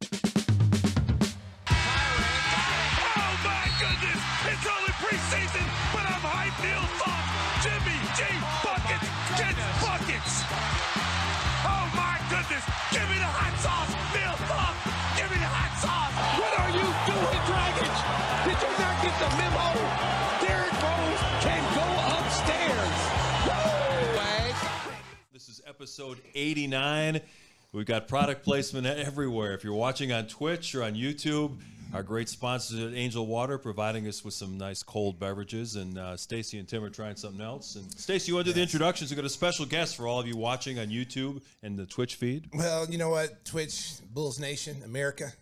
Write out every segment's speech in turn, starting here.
Oh my goodness! It's only preseason, but I'm hyped. Neil Thought, Jimmy G buckets gets buckets. Oh my goodness! Give me the hot sauce, Neil. Give me the hot sauce. What are you doing, Dragic? Did you not get the memo? Derrick Rose can go upstairs. This is episode 89. We've got product placement everywhere. If you're watching on Twitch or on YouTube, our great sponsors at Angel Water providing us with some nice cold beverages, and uh, Stacey and Tim are trying something else. And Stacey, you want to do the introductions? We've got a special guest for all of you watching on YouTube and the Twitch feed. Well, you know what, Twitch, Bulls Nation, America,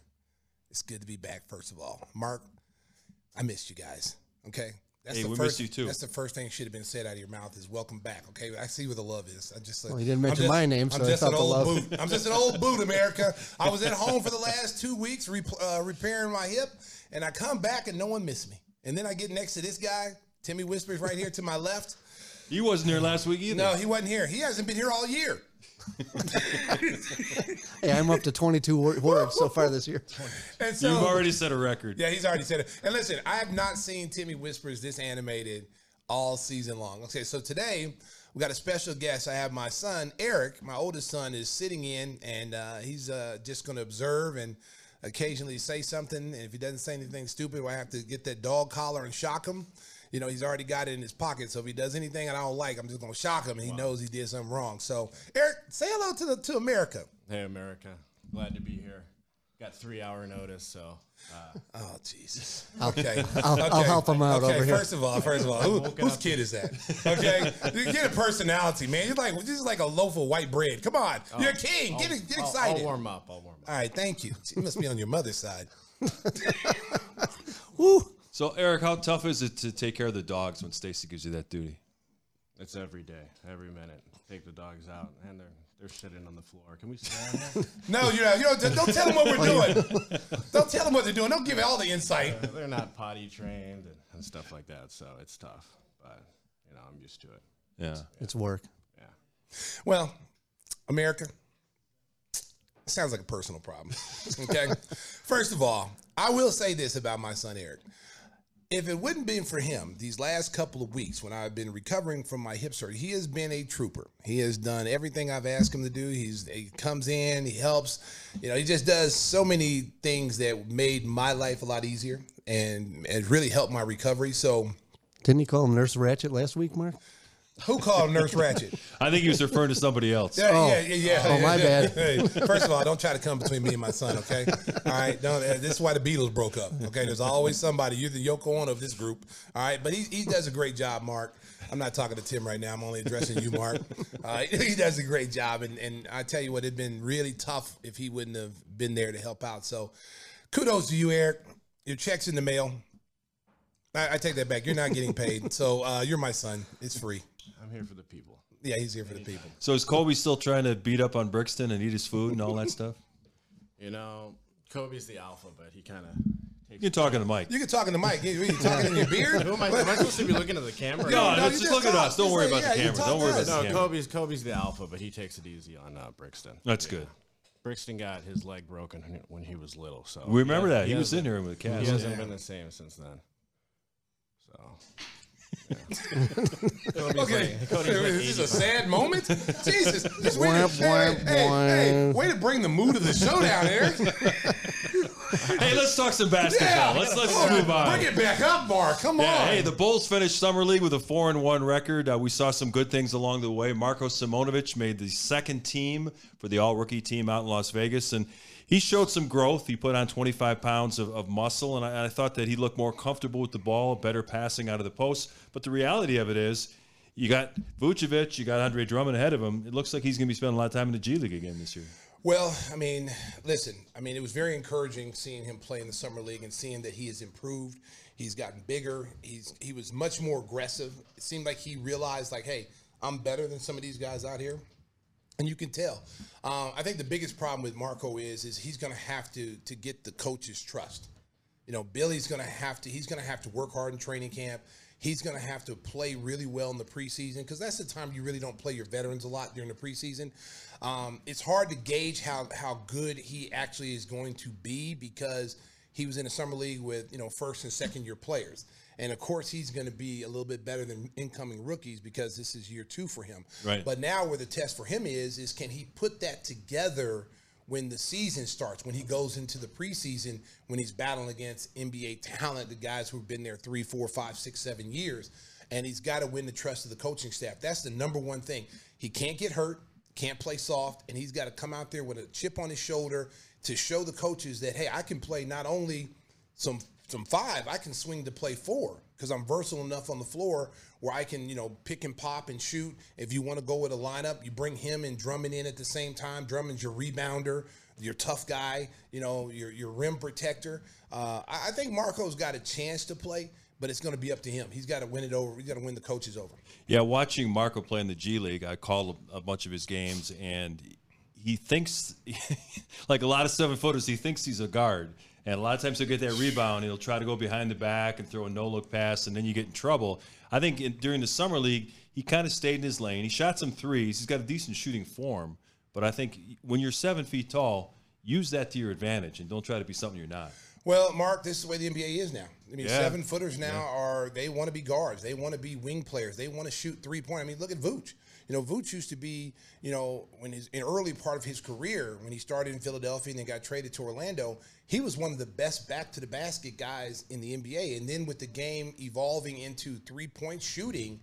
it's good to be back. First of all, Mark, I missed you guys. Okay, that's Hey, the we first, missed you too. That's the first thing should have been said out of your mouth is "Welcome back." Okay, I see where the love is. I just Well, you didn't mention just- my name, I'm so I just thought an the old love- boot. I'm just an old boot, America. I was at home for the last two weeks, re- uh, repairing my hip, and I come back and no one missed me. And then I get next to this guy, Timmy Whispers, right here to my left. You wasn't here last week either. No, he wasn't here. He hasn't been here all year. Hey, I'm up to 22 wor- words so far this year. And so, You've already set a record. Yeah, he's already said it. And listen, I have not seen Timmy Whispers this animated all season long. Okay, so today we got a special guest. I have my son Eric, my oldest son, is sitting in, and uh, he's uh, just going to observe and occasionally say something. And if he doesn't say anything stupid, I have to get that dog collar and shock him. You know, he's already got it in his pocket. So if he does anything I don't like, I'm just going to shock him, and he knows he did something wrong. So Eric, say hello to the to America. Hey, America. Glad to be here. Got three hour notice, so uh, Oh Jesus! Okay, I'll- I'll help him out okay, over here. First of all, first of all, who, whose kid is that? Okay, you get a personality, man. You're like this is like a loaf of white bread. Come on, you're a king. I'll, Get, get I'll- excited. I'll, warm up. I'll warm up. all right, thank you. She must be on your mother's side. So, Eric, how tough is it to take care of the dogs when Stacey gives you that duty? It's every day, every minute. Take the dogs out, and they're they're sitting on the floor. Can we stay on here? No, you're not. You don't, don't tell them what we're doing. Don't tell them what they're doing. Don't give all the insight. they're not potty trained and, and stuff like that, so it's tough. But you know, I'm used to it. Yeah. It's work. Yeah. Well, America sounds like a personal problem. Okay. First of all, I will say this about my son Eric. If it wouldn't been for him these last couple of weeks when I've been recovering from my hip surgery, he has been a trooper. He has done everything I've asked him to do. He's he comes in, he helps. You know, he just does so many things that made my life a lot easier and and really helped my recovery. So Didn't you call him Nurse Ratched last week, Mark? Who called Nurse Ratched? I think he was referring to somebody else. Yeah, Oh. yeah, yeah, yeah. Oh, my bad. Hey, first of all, don't try to come between me and my son, okay? All right, don't. uh, This is why the Beatles broke up. Okay, there's always somebody. You're the Yoko Ono of this group. All right, but he, he does a great job, Mark. I'm not talking to Tim right now. I'm only addressing you, Mark. Uh, he does a great job, and and I tell you what, it'd been really tough if he wouldn't have been there to help out. So, kudos to you, Eric. Your check's in the mail. I, I take that back. You're not getting paid, so uh, you're my son. It's free. I'm here for the people. Yeah, he's here for the people. So, is Kobe still trying to beat up on Brixton and eat his food and all that stuff? You know, Kobe's the alpha, but he kind of. You can talk in the mic. You can talk in the mic. You, you talking in your beard? Who am I, am I supposed to be looking at the camera? No, no, let's just look just at us. Don't Just worry like, about the yeah, you camera. Don't worry about us. the No, camera. Kobe's Kobe's the alpha, but he takes it easy on uh, Brixton. That's good. Brixton got his leg broken when he- was little, so We remember he that. He was hasn't- in here with the cast. He hasn't been the same since then. So. Kobe's Okay, like- Kobe's like is this a sad moment? Jesus, just way to, Wah, hey, wah, hey, hey, way to bring the mood of the show down, Eric. Hey, let's talk some basketball. Let's let's Come on, move on. Bring it back up, Mark. Come Yeah, on. hey, the Bulls finished summer league with a four and one record. Uh, we saw some good things along the way. Marko Simonovic made the second team for the All Rookie team out in Las Vegas, and he showed some growth. He put on 25 pounds of, of muscle, and I, I thought that he looked more comfortable with the ball, better passing out of the post. But the reality of it is, you got Vucevic, you got Andre Drummond ahead of him. It looks like he's going to be spending a lot of time in the G League again this year. Well, I mean, listen, I mean, it was very encouraging seeing him play in the summer league and seeing that he has improved. He's gotten bigger. He's he was much more aggressive. It seemed like he realized, like, hey, I'm better than some of these guys out here, and you can tell. Uh, I think the biggest problem with Marko is is he's going to have to to get the coach's trust. You know, Billy's going to have to. He's going to have to work hard in training camp. He's going to have to play really well in the preseason because that's the time you really don't play your veterans a lot during the preseason. Um, it's hard to gauge how how good he actually is going to be because he was in a summer league with you know first and second year players. And of course, he's going to be a little bit better than incoming rookies because this is year two for him. Right. But now, where the test for him is, is can he put that together when the season starts, when he goes into the preseason, when he's battling against NBA talent, the guys who've been there three, four, five, six, seven years, and he's got to win the trust of the coaching staff. That's the number one thing. He can't get hurt, can't play soft, and he's got to come out there with a chip on his shoulder to show the coaches that hey, I can play not only some some five, I can swing to play four because I'm versatile enough on the floor where I can, you know, pick and pop and shoot. If you want to go with a lineup, you bring him and Drummond in at the same time. Drummond's your rebounder, your tough guy, you know, your your rim protector. Uh, I, I think Marko's got a chance to play, but it's going to be up to him. He's got to win it over. He's got to win the coaches over. Yeah, watching Marco play in the G League, I called a bunch of his games, and he thinks, like a lot of seven footers, he thinks he's a guard. And a lot of times he'll get that rebound, he'll try to go behind the back and throw a no look pass, and then you get in trouble. I think in, during the summer league, he kind of stayed in his lane. He shot some threes. He's got a decent shooting form, but I think when you're seven feet tall, use that to your advantage and don't try to be something you're not. Well, Mark, this is the way the NBA is now. I mean, Yeah. seven footers now are they want to be guards, they want to be wing players, they want to shoot three point. I mean, look at Vooch. You know, Vooch used to be, you know, when his in early part of his career, when he started in Philadelphia and then got traded to Orlando, he was one of the best back to the basket guys in the NBA. And then with the game evolving into three point shooting,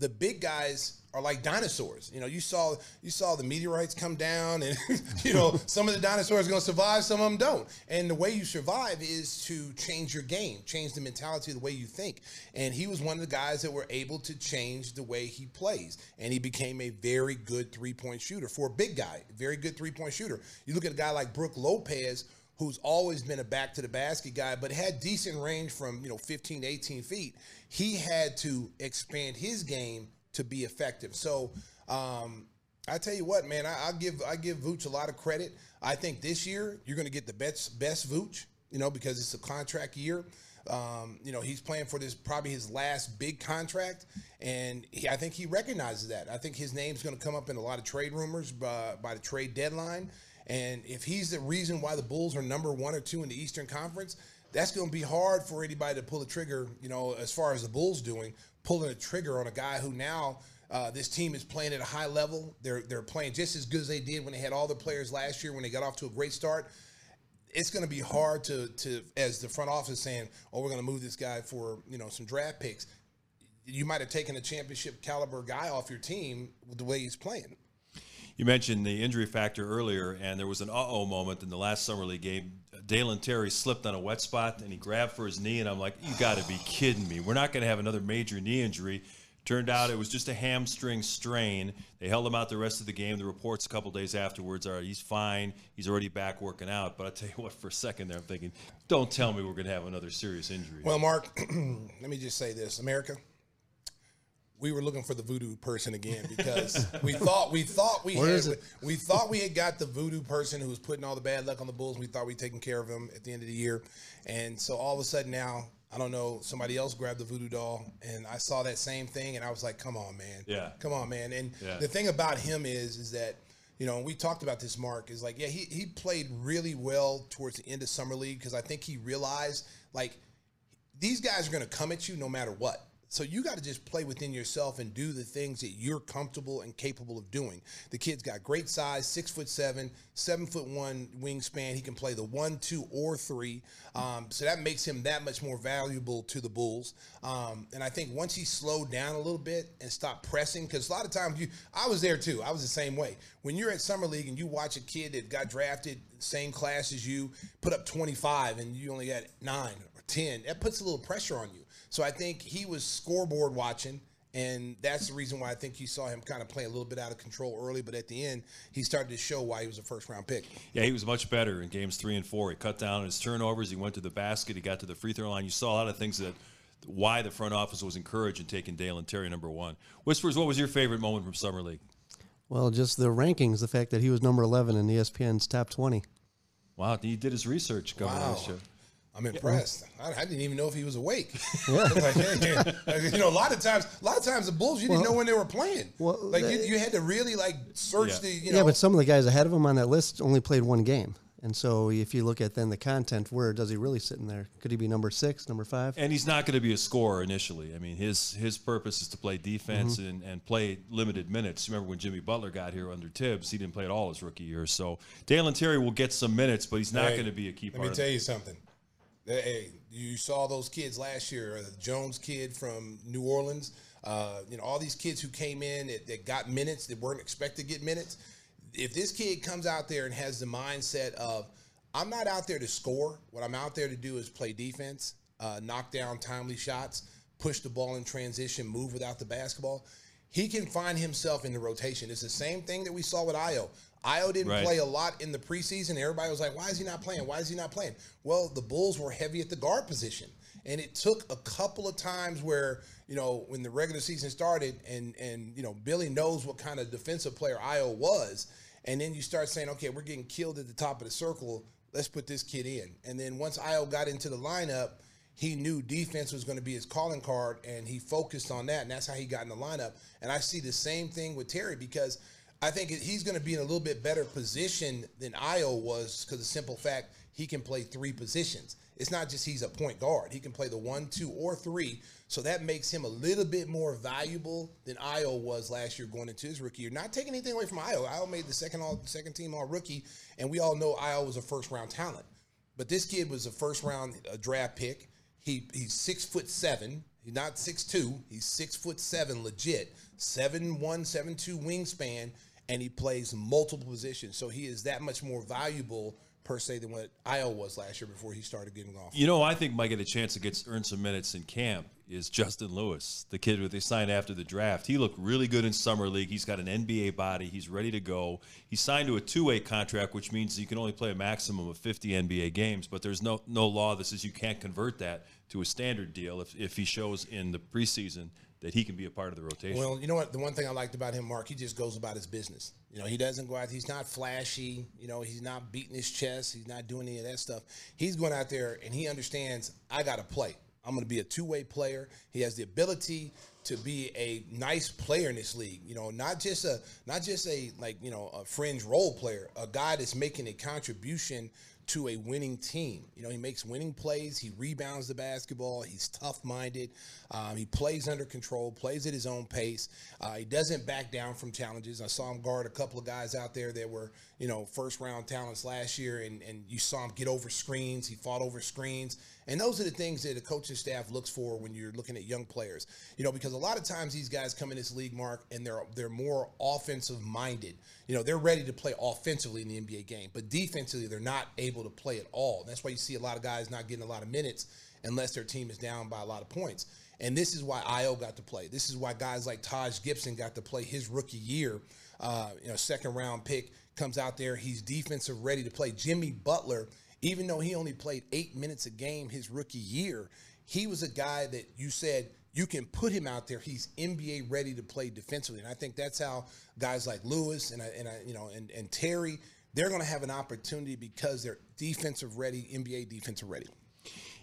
the big guys are like dinosaurs. You know, you saw you saw the meteorites come down, and you know some of the dinosaurs going to survive, some of them don't. And the way you survive is to change your game, change the mentality, the way you think. And he was one of the guys that were able to change the way he plays, and he became a very good three point shooter for a big guy, very good three point shooter. You look at a guy like Brook Lopez who's always been a back to the basket guy, but had decent range from, you know, 15 to 18 feet. He had to expand his game to be effective. So um, I tell you what, man, I, I'll give I give Vooch a lot of credit. I think this year you're going to get the best best Vooch, you know, because it's a contract year. Um, you know, he's playing for this probably his last big contract, and he, I think he recognizes that. I think his name's going to come up in a lot of trade rumors by, by the trade deadline. And if he's the reason why the Bulls are number one or two in the Eastern Conference, that's going to be hard for anybody to pull the trigger. You know, as far as the Bulls doing, pulling a trigger on a guy who now uh, this team is playing at a high level. They're they're playing just as good as they did when they had all the players last year when they got off to a great start. It's going to be hard to to as the front office saying, "Oh, we're going to move this guy for you know some draft picks." You might have taken a championship caliber guy off your team with the way he's playing. You mentioned the injury factor earlier, and there was an uh-oh moment in the last summer league game. Dalen Terry slipped on a wet spot, and he grabbed for his knee, and I'm like, you got to be kidding me. We're not going to have another major knee injury. Turned out it was just a hamstring strain. They held him out the rest of the game. The reports a couple days afterwards are he's fine. He's already back working out. But I tell you what, for a second there, I'm thinking, don't tell me we're going to have another serious injury. Well, Mark, let me just say this, America. We were looking for the voodoo person again because we thought we thought we had we thought we had got the voodoo person who was putting all the bad luck on the Bulls. We thought we'd taken care of him at the end of the year, and so all of a sudden now I don't know somebody else grabbed the voodoo doll, and I saw that same thing, and I was like, come on, man, Yeah. come on, man. And Yeah. the thing about him is is that you know, we talked about this, Mark, is like, yeah, he, he played really well towards the end of Summer League because I think he realized, like, these guys are going to come at you no matter what. So you got to just play within yourself and do the things that you're comfortable and capable of doing. The kid's got great size, six foot seven, seven foot one wingspan. He can play the one, two, or three. Um, so that makes him that much more valuable to the Bulls. Um, and I think once he slowed down a little bit and stopped pressing, because a lot of times you, I was there too. I was the same way. When you're at summer league and you watch a kid that got drafted same class as you, put up 25, and you only got nine or 10, that puts a little pressure on you. So I think he was scoreboard watching. And that's the reason why I think you saw him kind of play a little bit out of control early, but at the end, he started to show why he was a first round pick. Yeah, he was much better in games three and four. He cut down his turnovers. He went to the basket. He got to the free throw line. You saw a lot of things that why the front office was encouraged in taking Dalen Terry number one. Whispers, what was your favorite moment from summer league? Well, just the rankings, the fact that he was number 11 in ESPN's top 20. Wow, he did his research covering Wow. this show. I'm impressed. I, I didn't even know if he was awake. Like, hey, hey, you know, a lot of times, a lot of times the Bulls, you didn't know when they were playing. well, like you, they- you had to really like search Yeah. the, you know. yeah, but some of the guys ahead of him on that list only played one game. And so if you look at then the content, where does he really sit in there? Could he be number six, number five? And he's not going to be a scorer initially. I mean, his his purpose is to play defense Mm-hmm. and, and play limited minutes. Remember when Jimmy Butler got here under Thibs, he didn't play at all his rookie year. So Dalen Terry will get some minutes, but he's not Hey, going to be a key Let part. me of tell it. you something. Hey, you saw those kids last year. uh, The Jones kid from New Orleans. Uh, you know, all these kids who came in that, that got minutes that weren't expected to get minutes. If this kid comes out there and has the mindset of, I'm not out there to score. What I'm out there to do is play defense, uh, knock down timely shots, push the ball in transition, move without the basketball. He can find himself in the rotation. It's the same thing that we saw with Ayo. Ayo didn't Right. play a lot in the preseason. Everybody was like, why is he not playing? Why is he not playing? Well, the Bulls were heavy at the guard position. And it took a couple of times where, you know, when the regular season started and and you know, Billy knows what kind of defensive player Ayo was, and then you start saying, okay, we're getting killed at the top of the circle. Let's put this kid in. And then once Ayo got into the lineup, he knew defense was going to be his calling card and he focused on that and that's how he got in the lineup and i see the same thing with terry because i think he's going to be in a little bit better position than ayo was because the simple fact he can play three positions it's not just he's a point guard he can play the one two or three so that makes him a little bit more valuable than ayo was last year going into his rookie year not taking anything away from ayo ayo made the second all second team all rookie and we all know ayo was a first round talent but this kid was a first round uh, draft pick. He he's six foot seven. He's not six two. He's six foot seven, legit. Seven one, seven two wingspan, and he plays multiple positions. So he is that much more valuable per se than what Ayo was last year before he started getting off. You know, I think might get a chance to get earn some minutes in camp is Justin Lewis, the kid that they signed after the draft. He looked really good in summer league. He's got an NBA body. He's ready to go. He signed to a two-way contract, which means you can only play a maximum of 50 NBA games. But there's no no law that says you can't convert that to a standard deal if if he shows in the preseason that he can be a part of the rotation. Well, you know what? The one thing I liked about him, Mark, he just goes about his business. You know, he doesn't go out. He's not flashy. You know, he's not beating his chest. He's not doing any of that stuff. He's going out there and he understands I got to play. I'm going to be a two way player. He has the ability to be a nice player in this league. You know, not just a not just a like you know a fringe role player, a guy that's making a contribution to a winning team. You know, he makes winning plays. He rebounds the basketball. He's tough minded. Um, he plays under control, plays at his own pace. Uh, he doesn't back down from challenges. I saw him guard a couple of guys out there that were, you know, first round talents last year, and, and you saw him get over screens. He fought over screens. And those are the things that the coaching staff looks for when you're looking at young players. You know, because a lot of times these guys come in this league, Mark, and they're they're more offensive minded. You know, they're ready to play offensively in the NBA game, but defensively they're not able to play at all. That's why you see a lot of guys not getting a lot of minutes unless their team is down by a lot of points. And this is why Ayo got to play. This is why guys like Taj Gibson got to play his rookie year. Uh, you know, second round pick comes out there. He's defensive ready to play. Jimmy Butler, even though he only played eight minutes a game his rookie year, he was a guy that you said you can put him out there. He's NBA ready to play defensively, and I think that's how guys like Lewis and I, and I, you know and and Terry they're going to have an opportunity because they're defensive ready, NBA defensive ready.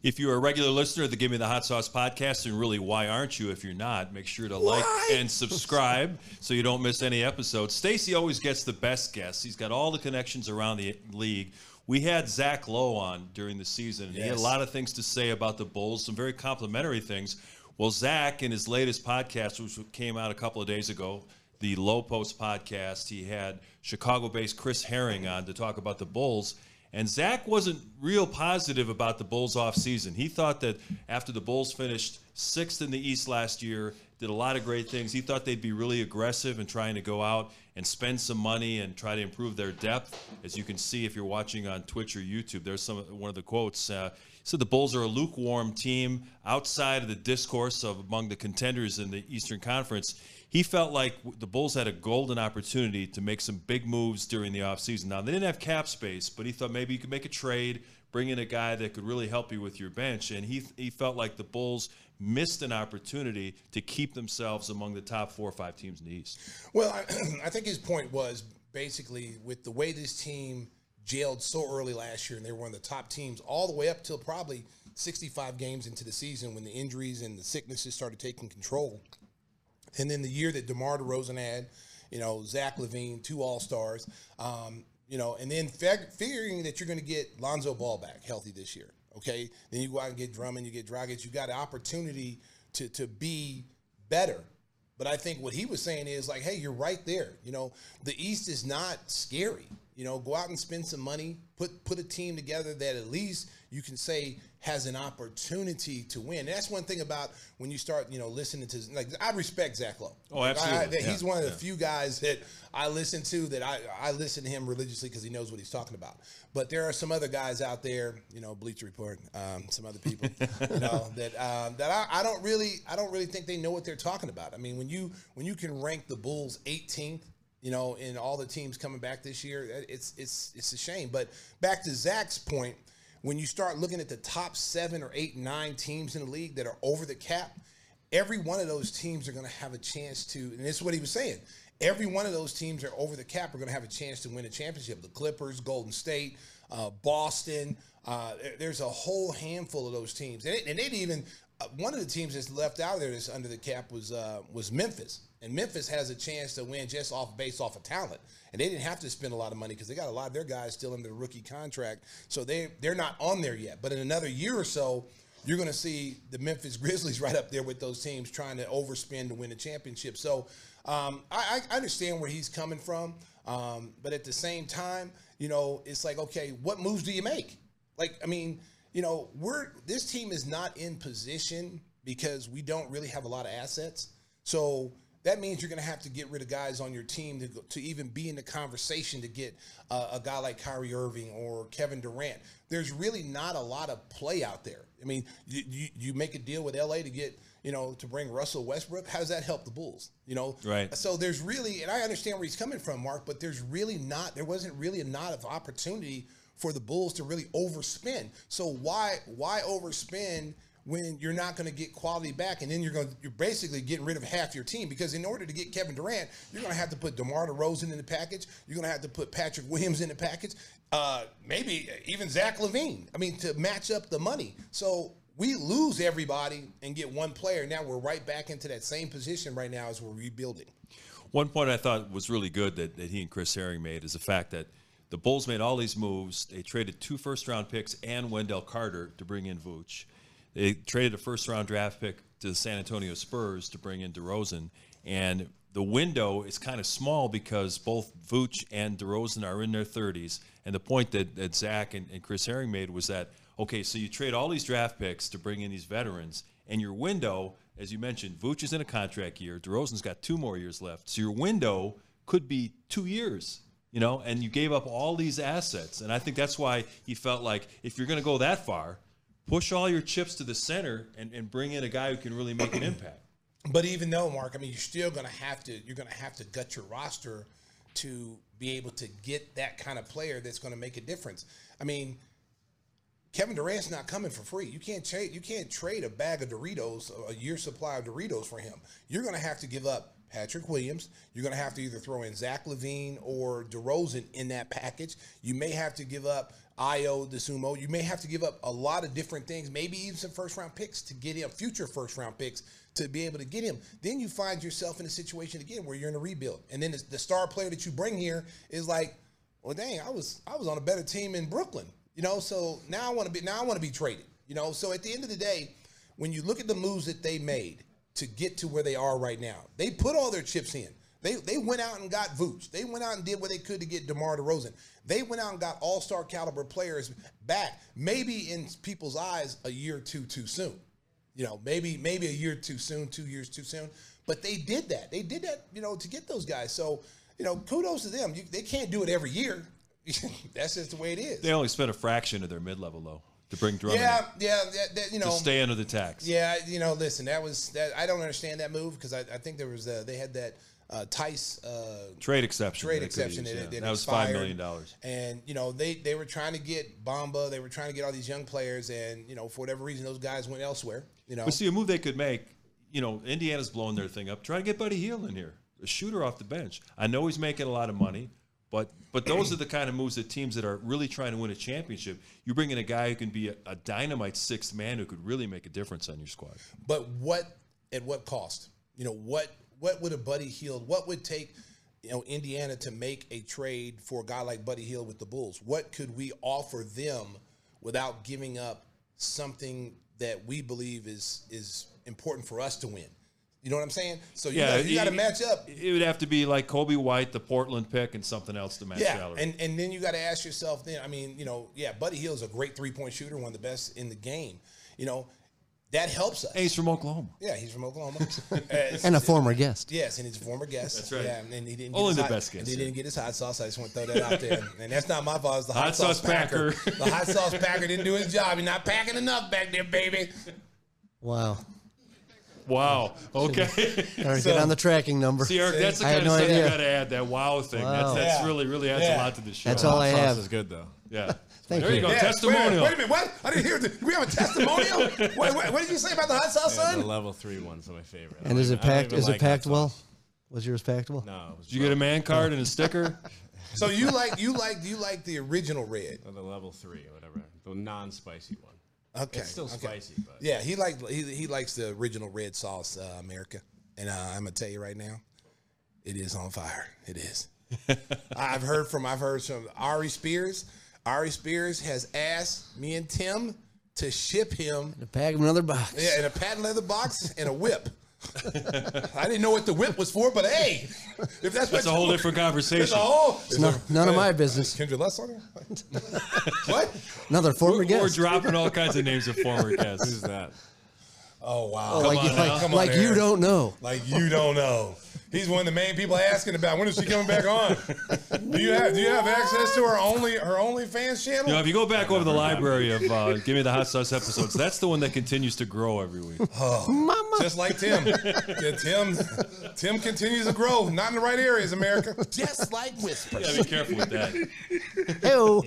If you're a regular listener of the Give Me the Hot Sauce podcast, and really, why aren't you? If you're not, make sure to like and subscribe so you don't miss any episodes. Stacey always gets the best guests. He's got all the connections around the league. We had Zach Lowe on during the season. and He had a lot of things to say about the Bulls, some very complimentary things. Well, Zach, in his latest podcast, which came out a couple of days ago, the Lowe Post podcast, he had Chicago based Chris Herring on to talk about the Bulls. And Zach wasn't real positive about the Bulls offseason. He thought that after the Bulls finished sixth in the East last year, did a lot of great things. He thought they'd be really aggressive in trying to go out and spend some money and try to improve their depth. As you can see, if you're watching on Twitch or YouTube, there's some one of the quotes. Uh, said the Bulls are a lukewarm team outside of the discourse of among the contenders in the Eastern Conference. He felt like the Bulls had a golden opportunity to make some big moves during the offseason. Now, they didn't have cap space, but he thought maybe you could make a trade, bring in a guy that could really help you with your bench. And he, he felt like the Bulls missed an opportunity to keep themselves among the top four or five teams in the East. Well, I, I think his point was basically with the way this team jailed so early last year, and they were one of the top teams all the way up till probably 65 games into the season when the injuries and the sicknesses started taking control. And then the year that DeMar DeRozan had, you know, Zach LaVine, two All Stars, um, you know, and then fig- figuring that you're going to get Lonzo Ball back healthy this year. Okay, then you go out and get Drummond, you get Dragic, you got an opportunity to to be better. But I think what he was saying is like, hey, you're right there. You know, the East is not scary. You know, go out and spend some money, put put a team together that at least you can say has an opportunity to win. And that's one thing about when you start, you know, listening to like I respect Zach Lowe. Oh, Like, I- I- absolutely. he's one of the yeah. few guys that I listen to that I I listen to him religiously because he knows what he's talking about. But there are some other guys out there, you know, Bleacher Report, um, some other people, you know, that um, that I, I don't really I don't really think they know what they're talking about. I mean, when you when you can rank the Bulls 18th you know, in all the teams coming back this year. It's it's it's a shame. But back to Zach's point, when you start looking at the top seven or eight, nine teams in the league that are over the cap, every one of those teams are going to have a chance to. And this is what he was saying. Every one of those teams are over the cap are going to have a chance to win a championship. The Clippers, Golden State, uh, Boston. Uh, there's a whole handful of those teams, and, it, and they'd even uh, one of the teams that's left out of there that's under the cap was uh, was Memphis, and Memphis has a chance to win just off based off of talent, and they didn't have to spend a lot of money because they got a lot of their guys still under the rookie contract, so they they're not on there yet. But in another year or so, you're going to see the Memphis Grizzlies right up there with those teams trying to overspend to win a championship. So um, I, I understand where he's coming from, um, but at the same time, you know, it's like okay, what moves do you make? Like, I mean you know, we're this team is not in position because we don't really have a lot of assets. So that means you're going to have to get rid of guys on your team to, to even be in the conversation to get uh, a guy like Kyrie Irving or Kevin Durant. There's really not a lot of play out there. I mean, you, you, you make a deal with LA to get, you know, to bring Russell Westbrook. How does that help the Bulls? You know, Right. So there's really, and I understand where he's coming from, Mark, but there's really not, there wasn't really a lot of opportunity for the Bulls to really overspend. So why why overspend when you're not going to get quality back, and then you're going you're basically getting rid of half your team because in order to get Kevin Durant, you're going to have to put DeMar DeRozan in the package. You're going to have to put Patrick Williams in the package. Uh, maybe even Zach LaVine. I mean, to match up the money. So we lose everybody and get one player. Now we're right back into that same position right now as we're rebuilding. One point I thought was really good that, that he and Chris Herring made is the fact that the Bulls made all these moves. They traded two first round picks and Wendell Carter to bring in Vooch. They traded a first round draft pick to the San Antonio Spurs to bring in DeRozan. And the window is kind of small because both Vooch and DeRozan are in their 30s. And the point that, that Zach and, and Chris Herring made was that, okay, so you trade all these draft picks to bring in these veterans, and your window, as you mentioned, Vooch is in a contract year. DeRozan's got two more years left. So your window could be two years, you know, and you gave up all these assets. And I think that's why he felt like if you're going to go that far, push all your chips to the center and, and bring in a guy who can really make an impact. But even though, Mark, I mean, you're still going to have to you're going to have to gut your roster to be able to get that kind of player that's going to make a difference. I mean, Kevin Durant's not coming for free. You can't trade you can't trade a bag of Doritos, a year supply of Doritos for him. You're going to have to give up Patrick Williams. You're going to have to either throw in Zach LaVine or DeRozan in that package. You may have to give up Ayo Dosunmu. You may have to give up a lot of different things, maybe even some first round picks to get him, future first round picks to be able to get him. Then you find yourself in a situation again where you're in a rebuild, and then the, the star player that you bring here is like, well, dang, I was I was on a better team in Brooklyn, you know. So now I want to be now I want to be traded, you know. So at the end of the day, when you look at the moves that they made to get to where they are right now, they put all their chips in. They they went out and got Vooch. They went out and did what they could to get DeMar DeRozan. They went out and got all star caliber players back. Maybe in people's eyes, a year or two too soon. You know, maybe maybe a year too soon, two years too soon. But they did that. They did that. You know, to get those guys. So you know, kudos to them. You, they can't do it every year. That's just the way it is. They only spent a fraction of their mid level though to bring Drummond yeah, yeah, that, that, you know, to stay under the tax. yeah, you know, listen, that was that. I don't understand that move because I, I think there was uh, they had that uh, Tice uh, Trade exception. trade exception used, that, yeah. that that was five million dollars. And you know they they were trying to get Bamba, they were trying to get all these young players, and you know for whatever reason those guys went elsewhere. You know, But see, a move they could make, you know, Indiana's blowing their thing up. Try to get Buddy Hield in here, a shooter off the bench. I know he's making a lot of money, but but those are the kind of moves that teams that are really trying to win a championship. You bring in a guy who can be a, a dynamite sixth man who could really make a difference on your squad. But what at what cost? You know what what would a Buddy Hield? What would take you know Indiana to make a trade for a guy like Buddy Hield with the Bulls? What could we offer them without giving up something that we believe is is important for us to win? You know what I'm saying? So you Yeah, got, you got to match up. It would have to be like Coby White, the Portland pick, and something else to match Yeah, salary. and and then you got to ask yourself. Then I mean, you know, yeah, Buddy Hield's a great three point shooter, one of the best in the game. You know, that helps us. hey, he's from Oklahoma. Yeah, he's from Oklahoma. Uh, and a former guest. Yes, and he's a former guest. That's right. Yeah, and he didn't Only get his the hot, best and guest, He yeah. didn't get his hot sauce. I just want to throw that out there. And that's not my fault. It's the hot, Hot sauce packer. the hot sauce packer didn't do his job. He's not packing enough back there, baby. Wow. Wow. Okay. All right, So- get on the tracking number. See, Eric, that's the I kind of no stuff you idea. got to add. That wow thing. Wow. That's, that's Yeah. really, really adds Yeah. a lot to the show. That's all I Sauce have. is good though. Yeah. Thank there you, you. go. Yeah, Wait, Testimonial. wait a minute. What? I didn't hear. The, we have a testimonial. what, what, what did you say about the hot sauce, Yeah, the level three one's my favorite. And don't is it packed? even Is it packed well? Was yours packed well? No, it was Did you get a man card and a sticker? So you like you like you like the original red? broke. the level three, or whatever, the non-spicy one. Okay, It's still okay. spicy, but Yeah, he like he, he likes the original red sauce, uh, America. And uh, I'm gonna tell you right now, it is on fire. It is. I've heard from I've heard from Ari Spears. Ari Spears has asked me and Tim to ship him To pack him another box. yeah, in a patent leather box and a whip. I didn't know what the whip was for, but hey, if that's, That's a whole you- different It's conversation. a whole. It's no- none of my business. Kendra Lust on what? Another former We're, we're dropping all kinds of names of former guests. who's that? Oh wow! Oh, like on you, like, Come on, like you don't know. Like you don't know. He's one of the main people asking about when is she coming back on. Do you have Do you have access to her only her OnlyFans channel? You know, if you go back over the library of uh, Give Me the Hot Sauce episodes, that's the one that continues to grow every week. Oh, Mama. Just like Tim. Yeah, Tim. Tim continues to grow. Not in the right areas, America. Just like whispers. Yeah, be careful with that. Ew.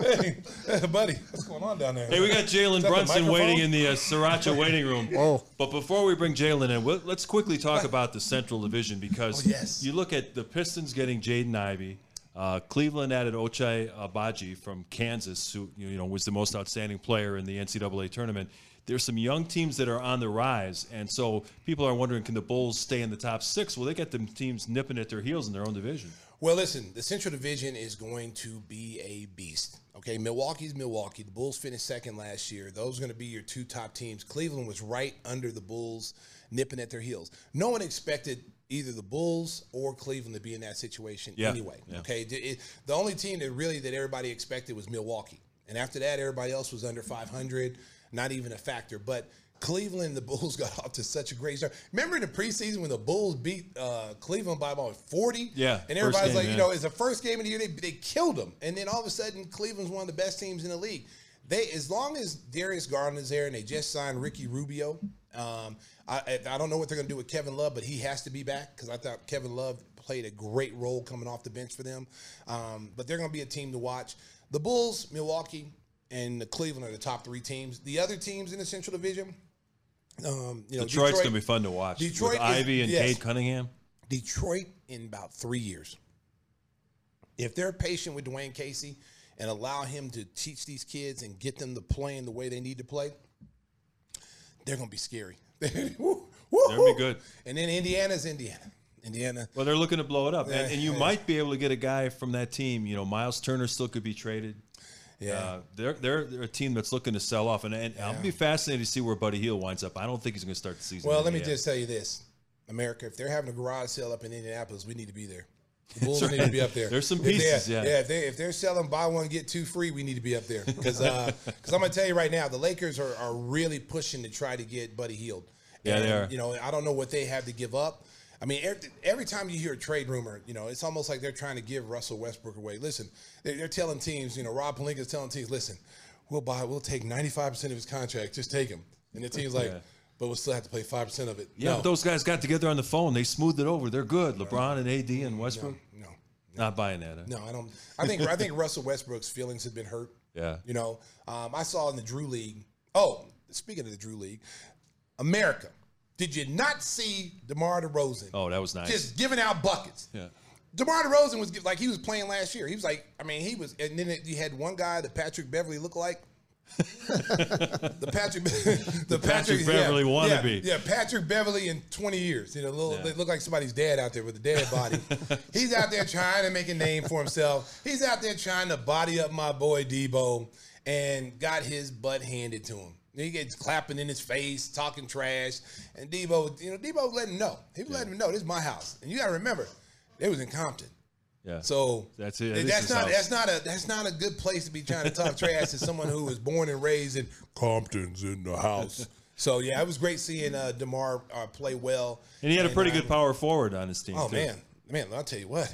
Hey, hey, buddy, what's going on down there? Hey, we got Jalen that the Brunson waiting microphone? in the uh, Sriracha waiting room. Oh. But before we bring Jalen in, we'll, let's quickly talk about the Central Division because Oh, yes. you look at the Pistons getting Jaden Ivey. Uh, Cleveland added Ochai Agbaji from Kansas, who you know was the most outstanding player in the NCAA tournament. There's some young teams that are on the rise, and so people are wondering, can the Bulls stay in the top six? Well, they got them teams nipping at their heels in their own division. Well, listen, the Central Division is going to be a beast. Okay, Milwaukee's Milwaukee. The Bulls finished second last year. Those are going to be your two top teams. Cleveland was right under the Bulls, nipping at their heels. No one expected either the Bulls or Cleveland to be in that situation Yeah, anyway. yeah. Okay, it- the only team that really that everybody expected was Milwaukee, and after that, everybody else was under 500, not even a factor. But Cleveland and the Bulls got off to such a great start. Remember in the preseason when the Bulls beat uh, Cleveland by about 40? Yeah, And everybody's game, like, yeah. you know, it's the first game of the year. They, they killed them, and then all of a sudden, Cleveland's one of the best teams in the league. They, as long as Darius Garland is there, and they just signed Ricky Rubio. Um, I, I don't know what they're going to do with Kevin Love, but he has to be back because I thought Kevin Love played a great role coming off the bench for them. Um, but they're going to be a team to watch. The Bulls, Milwaukee, and the Cleveland are the top three teams. The other teams in the Central Division, um, you know, Detroit's Detroit- going to be fun to watch. Detroit with is- Ivey and yes. Cade Cunningham. Detroit in about three years. If they're patient with Dwane Casey and allow him to teach these kids and get them to play in the way they need to play, they're going to be scary. Woo, woo, They'll be good. And then Indiana's Indiana. Indiana. Well, they're looking to blow it up, and, Yeah, and you yeah. might be able to get a guy from that team. You know, Miles Turner still could be traded. Yeah. Uh, they're, they're they're a team that's looking to sell off, and, and I'll be fascinated to see where Buddy Hield winds up. I don't think he's going to start the season. Well, let me just tell you this, America. If they're having a garage sale up in Indianapolis, we need to be there. The Bulls need to be up there. There's some pieces, yeah. yeah. If, they, if they're selling buy one get two free, we need to be up there because uh, I'm gonna tell you right now, the Lakers are, are really pushing to try to get Buddy Hield. Yeah, they are. You know, I don't know what they have to give up. I mean, every, every time you hear a trade rumor, you know, it's almost like they're trying to give Russell Westbrook away. Listen, they're, they're telling teams, you know, Rob Pelinka's telling teams, listen, we'll buy, we'll take 95% of his contract, just take him. And the team's like, Yeah. But we'll still have to play 5% of it. Yeah, no, but those guys got together on the phone. They smoothed it over. They're good. LeBron and AD and Westbrook. no, Not buying that. huh? no, I don't. I think I think Russell Westbrook's feelings have been hurt. Yeah. You know, um, I saw in the Drew League. Oh, speaking of the Drew League, America. Did you not see DeMar DeRozan? Oh, that was nice. Just giving out buckets. yeah. DeMar DeRozan was like he was playing last year. He was like, I mean, he was, and then you had one guy that Patrick Beverley looked like. the Patrick, the, Patrick Beverley yeah, wannabe. Yeah, Patrick Beverley in 20 years. You know, little, Yeah. they look like somebody's dad out there with a dead body. He's out there trying to make a name for himself. He's out there trying to body up my boy Debo and got his butt handed to him. He gets clapping in his face, talking trash, and Debo, you know, Debo let him know. He was letting him know this is my house. And you got to remember, it was in Compton. Yeah. So That's it. That That's not that's not a that's not a good place to be trying to talk trash to someone who was born and raised in Compton's in the house. So yeah, it was great seeing uh, DeMar uh, play well. and he had a pretty um, good power forward on his team. Oh too. man, man, I'll tell you what.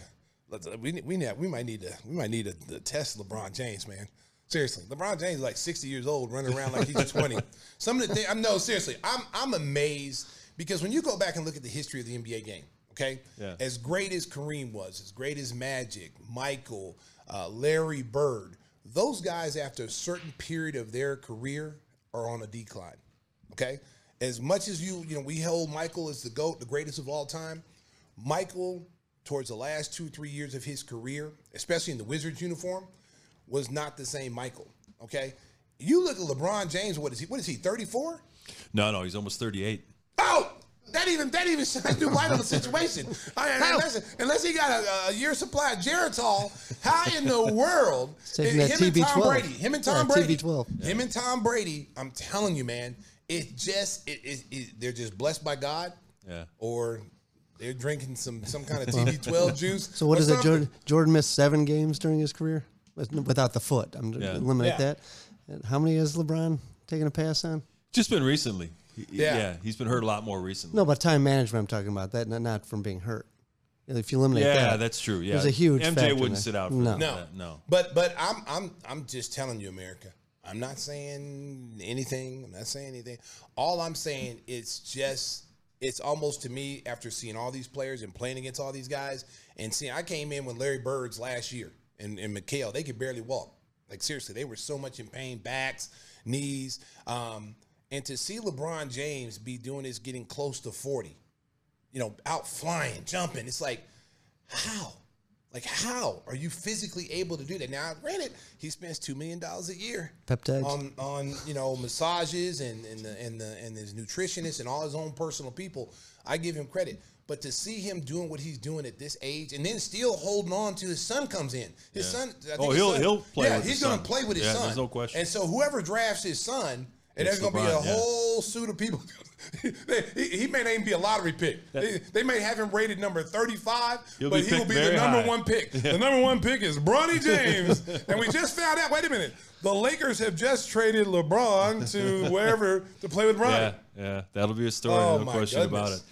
Let's, we we we might need to we might need to, to test LeBron James, man. Seriously, LeBron James is like sixty years old, running around like he's twenty. Some of the things, I'm no seriously, I'm I'm amazed because when you go back and look at the history of the NBA game, okay, Yeah. as great as Kareem was, as great as Magic, Michael, uh, Larry Bird, those guys after a certain period of their career are on a decline. Okay, as much as you you know we hold Michael as the goat, the greatest of all time. Michael, towards the last two three years of his career, especially in the Wizards uniform, was not the same Michael. Okay, you look at LeBron James. What is he? What is he? Thirty four. No, no, he's almost 38. Oh, that even that even shines new light on the situation. I mean, unless, unless he got a, a year supply of Geritol, how in the world? taking him that and Tom Brady, him and Tom Yeah, Brady, TB12. him and Tom Brady. I'm telling you, man, it just it, it, it, they're just blessed by God, Yeah. or they're drinking some some kind of TB12 juice. So what or is it? Jordan, Jordan missed seven games during his career without the foot. I'm Yeah. eliminate Yeah. that. And how many has LeBron taken a pass on? Just been recently. He- Yeah. yeah. he's been hurt a lot more recently. No, but time management. I'm talking about that, not, not from being hurt. If you eliminate yeah, that, that's true. Yeah, there's a huge MJ wouldn't there. sit out. For No. No, that. no. But but I'm I'm I'm just telling you, America. I'm not saying anything. I'm not saying anything. All I'm saying it's just it's almost to me after seeing all these players and playing against all these guys and seeing I came in with Larry Birds last year and, and McHale, they could barely walk. Like seriously, they were so much in pain, backs, knees. Um, and to see LeBron James be doing this getting close to 40, you know, out flying, jumping, it's like, how? Like, how are you physically able to do that? Now, granted, he spends two million dollars a year Peptides. on on you know massages and and the, and the and his nutritionist and all his own personal people. I give him credit, but to see him doing what he's doing at this age and then still holding on to his son comes in. His son, I oh, think Oh, he'll- son- he'll play Yeah, with he's gonna play with his Yeah, son. there's no question. And so whoever drafts his son. And there's going to be a yeah. whole suit of people. he, he may not even be a lottery pick. They, they may have him rated number 35, He'll but he will be the number high. one pick. The number one pick is Bronny James. and we just found out, wait a minute, the Lakers have just traded LeBron to wherever to play with Bronny. Yeah, yeah, that'll be a story. Oh, no question about it.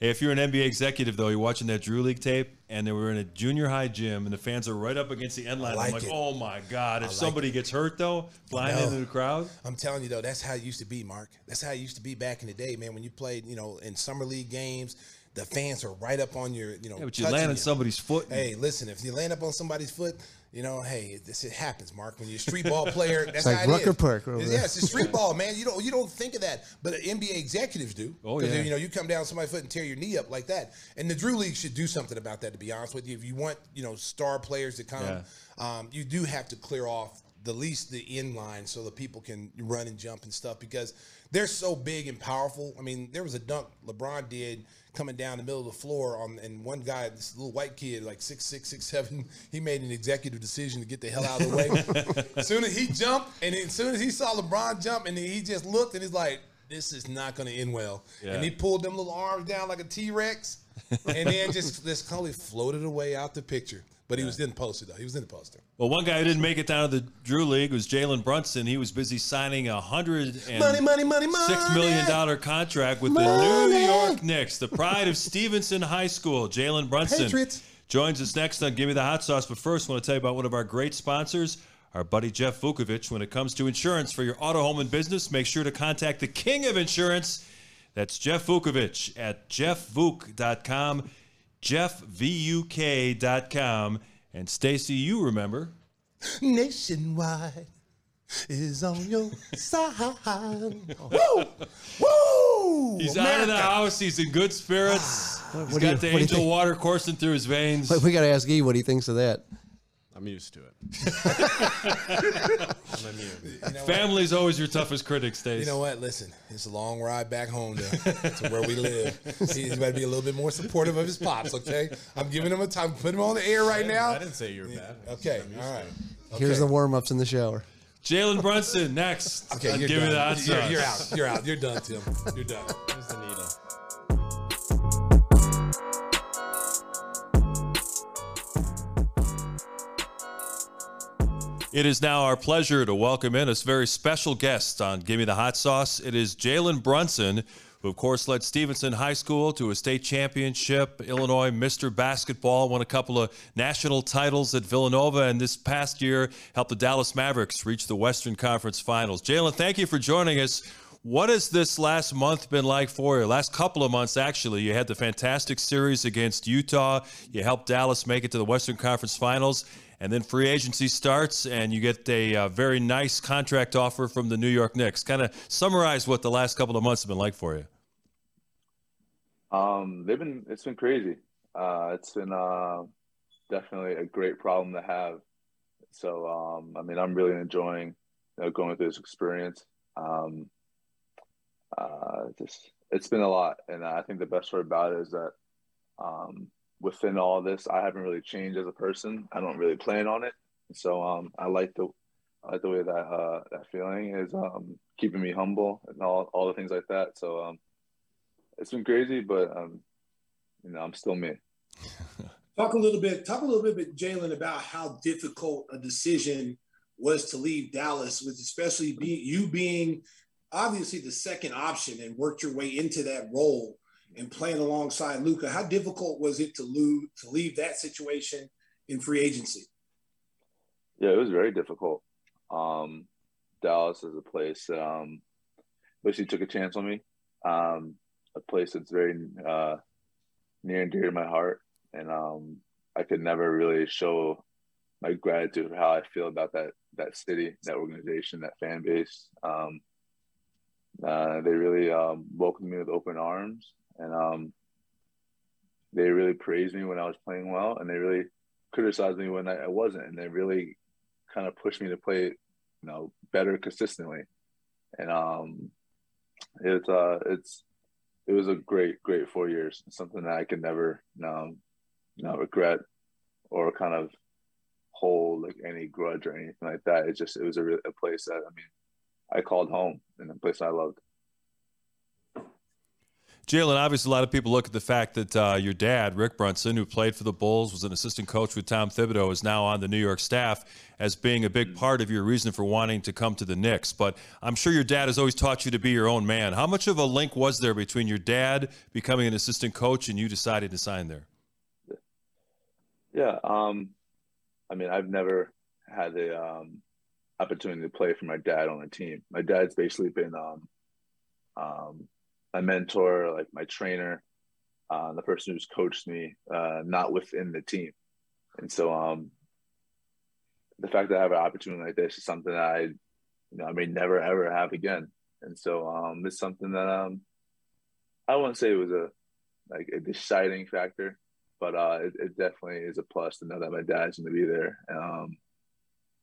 Hey, if you're an NBA executive, though, you're watching that Drew League tape, and they were in a junior high gym, and the fans are right up against the end line. like I'm like, it. oh my god! If like somebody gets hurt, though, flying into the crowd, I'm telling you though, that's how it used to be, Mark. That's how it used to be back in the day, man. When you played, you know, in summer league games, the fans are right up on your, you know. yeah, but you land on somebody's foot. Hey, listen, if you land up on somebody's foot, you know, hey, this it happens, Mark. When you're a street ball player, that's like how it Rucker is. Park over yeah, there. it's a street ball, man. You don't you don't think of that, but NBA executives do. Oh, 'Cause, yeah. You know, you come down on somebody's foot and tear your knee up like that. And the Drew League should do something about that. To be honest with you, if you want, you know, star players to come, Yeah. um, you do have to clear off the least the inline so that people can run and jump and stuff because they're so big and powerful. I mean, there was a dunk LeBron did coming down the middle of the floor on, and one guy, this little white kid, like six six six seven, he made an executive decision to get the hell out of the way. as soon as he jumped, and as soon as he saw LeBron jump, and he just looked, and he's like, "This is not going to end well." Yeah. And he pulled them little arms down like a T Rex, and then just this calmly floated away out the picture. But he was in the poster though. He was in the poster. Well, one guy who didn't make it down to the Drew League was Jalen Brunson. He was busy signing a hundred and Money, money, money, money. six million dollar contract with the New York Knicks, the pride of Stevenson High School. Jalen Brunson Patriots. joins us next on Give Me the Hot Sauce. But first, I want to tell you about one of our great sponsors. Our buddy Jeff Vukovich, When it comes to insurance for your auto, home, and business, make sure to contact the king of insurance. That's Jeff Vukovich at jeffvuk.com, jeffvuk.com. And Stacey, you remember Nationwide is on your side. Woo! Woo! He's out of the house. He's in good spirits. He's what do got you- the what do you angel think? water coursing through his veins. But we got to ask E what he thinks of that. I'm used to it. I'm immune. You know what? Family's always your toughest critic, Stace. You know what? Listen, it's a long ride back home to, to where we live. He's got to be a little bit more supportive of his pops, okay? I'm giving him a time. Put him on the air right now. I didn't say you were bad. Okay, I'm used all to right. it. Here's the warm ups in the shower. Jalen Brunson next. Okay, on you're Give done. me the hot you're, you're out. You're out. You're done, Tim. You're done. It is now our pleasure to welcome in a very special guest on Give Me the Hot Sauce. It is Jalen Brunson, who, of course, led Stevenson High School to a state championship, Illinois Mr. Basketball, won a couple of national titles at Villanova, and this past year helped the Dallas Mavericks reach the Western Conference Finals. Jalen, thank you for joining us. What has this last month been like for you? Last couple of months, actually. You had the fantastic series against Utah. You helped Dallas make it to the Western Conference Finals. And then free agency starts, and you get a uh, very nice contract offer from the New York Knicks. Kind of summarize what the last couple of months have been like for you. Um, they've been it's been crazy. Uh, it's been uh, definitely a great problem to have. So um, I mean, I'm really enjoying you know, going through this experience. Um, uh, just it's been a lot, and I think the best part about it is that um, within all this, I haven't really changed as a person. I don't really plan on it, so um, I like the I like the way that uh, that feeling is um, keeping me humble and all all the things like that. So um, it's been crazy, but um, you know, I'm still me. Talk a little bit. Talk a little bit, Jalen, about how difficult a decision was to leave Dallas, with especially be, you being obviously the second option and worked your way into that role and playing alongside Luka. How difficult was it to lose to leave that situation in free agency? Yeah, it was very difficult. Um, Dallas is a place that um, basically took a chance on me. Um, a place that's very uh, near and dear to my heart, and um, I could never really show my gratitude for how I feel about that that city, that organization, that fan base. Um, uh, they really um, welcomed me with open arms, and um, they really praised me when I was playing well, and they really criticized me when I, wasn't, and they really kind of pushed me to play, you know, better consistently. And um, it's uh, it's it was a great, great four years. Something that I could never, um, not regret or kind of hold like any grudge or anything like that. It just it was a, a place that I mean, I called home and a place I loved. Jalen, obviously, a lot of people look at the fact that uh, your dad, Rick Brunson, who played for the Bulls, was an assistant coach with Tom Thibodeau, is now on the New York staff as being a big part of your reason for wanting to come to the Knicks. But I'm sure your dad has always taught you to be your own man. How much of a link was there between your dad becoming an assistant coach and you deciding to sign there? Yeah, um, I mean, I've never had the um, opportunity to play for my dad on a team. My dad's basically been um, um, my mentor, like my trainer, uh, the person who's coached me, uh, not within the team. And so, um, the fact that I have an opportunity like this is something that I, you know, I may never ever have again. And so, um, it's something that um, I wouldn't say it was a like a deciding factor, but uh, it, it definitely is a plus to know that my dad's going to be there. Um,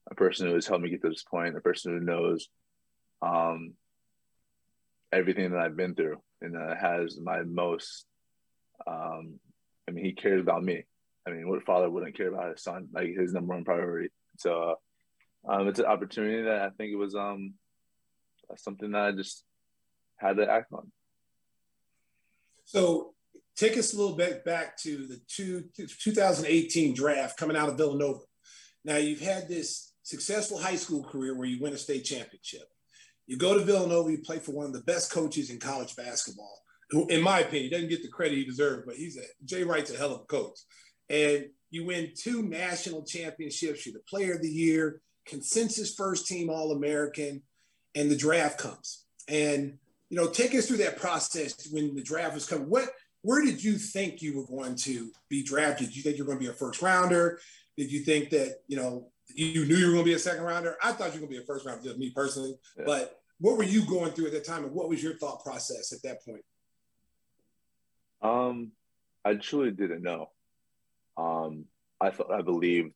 a person who has helped me get to this point, a person who knows um, everything that I've been through and uh, has my most. Um, I mean, he cares about me. I mean, what father wouldn't care about his son? Like his number one priority. So, uh, um, it's an opportunity that I think it was um something that I just had to act on. So, take us a little bit back to the two, 2018 draft coming out of Villanova. Now, you've had this successful high school career where you win a state championship. You go to Villanova, you play for one of the best coaches in college basketball, who, in my opinion, doesn't get the credit he deserves, but he's a Jay Wright's a hell of a coach. And you win two national championships. You're the player of the year, consensus first team All American, and the draft comes. And you know, take us through that process when the draft was coming. What, where did you think you were going to be drafted? Did you think you're going to be a first rounder? Did you think that you know you knew you were going to be a second rounder? I thought you were going to be a first rounder, just me personally. Yeah. But what were you going through at that time, and what was your thought process at that point? Um, I truly didn't know. Um, I thought I believed.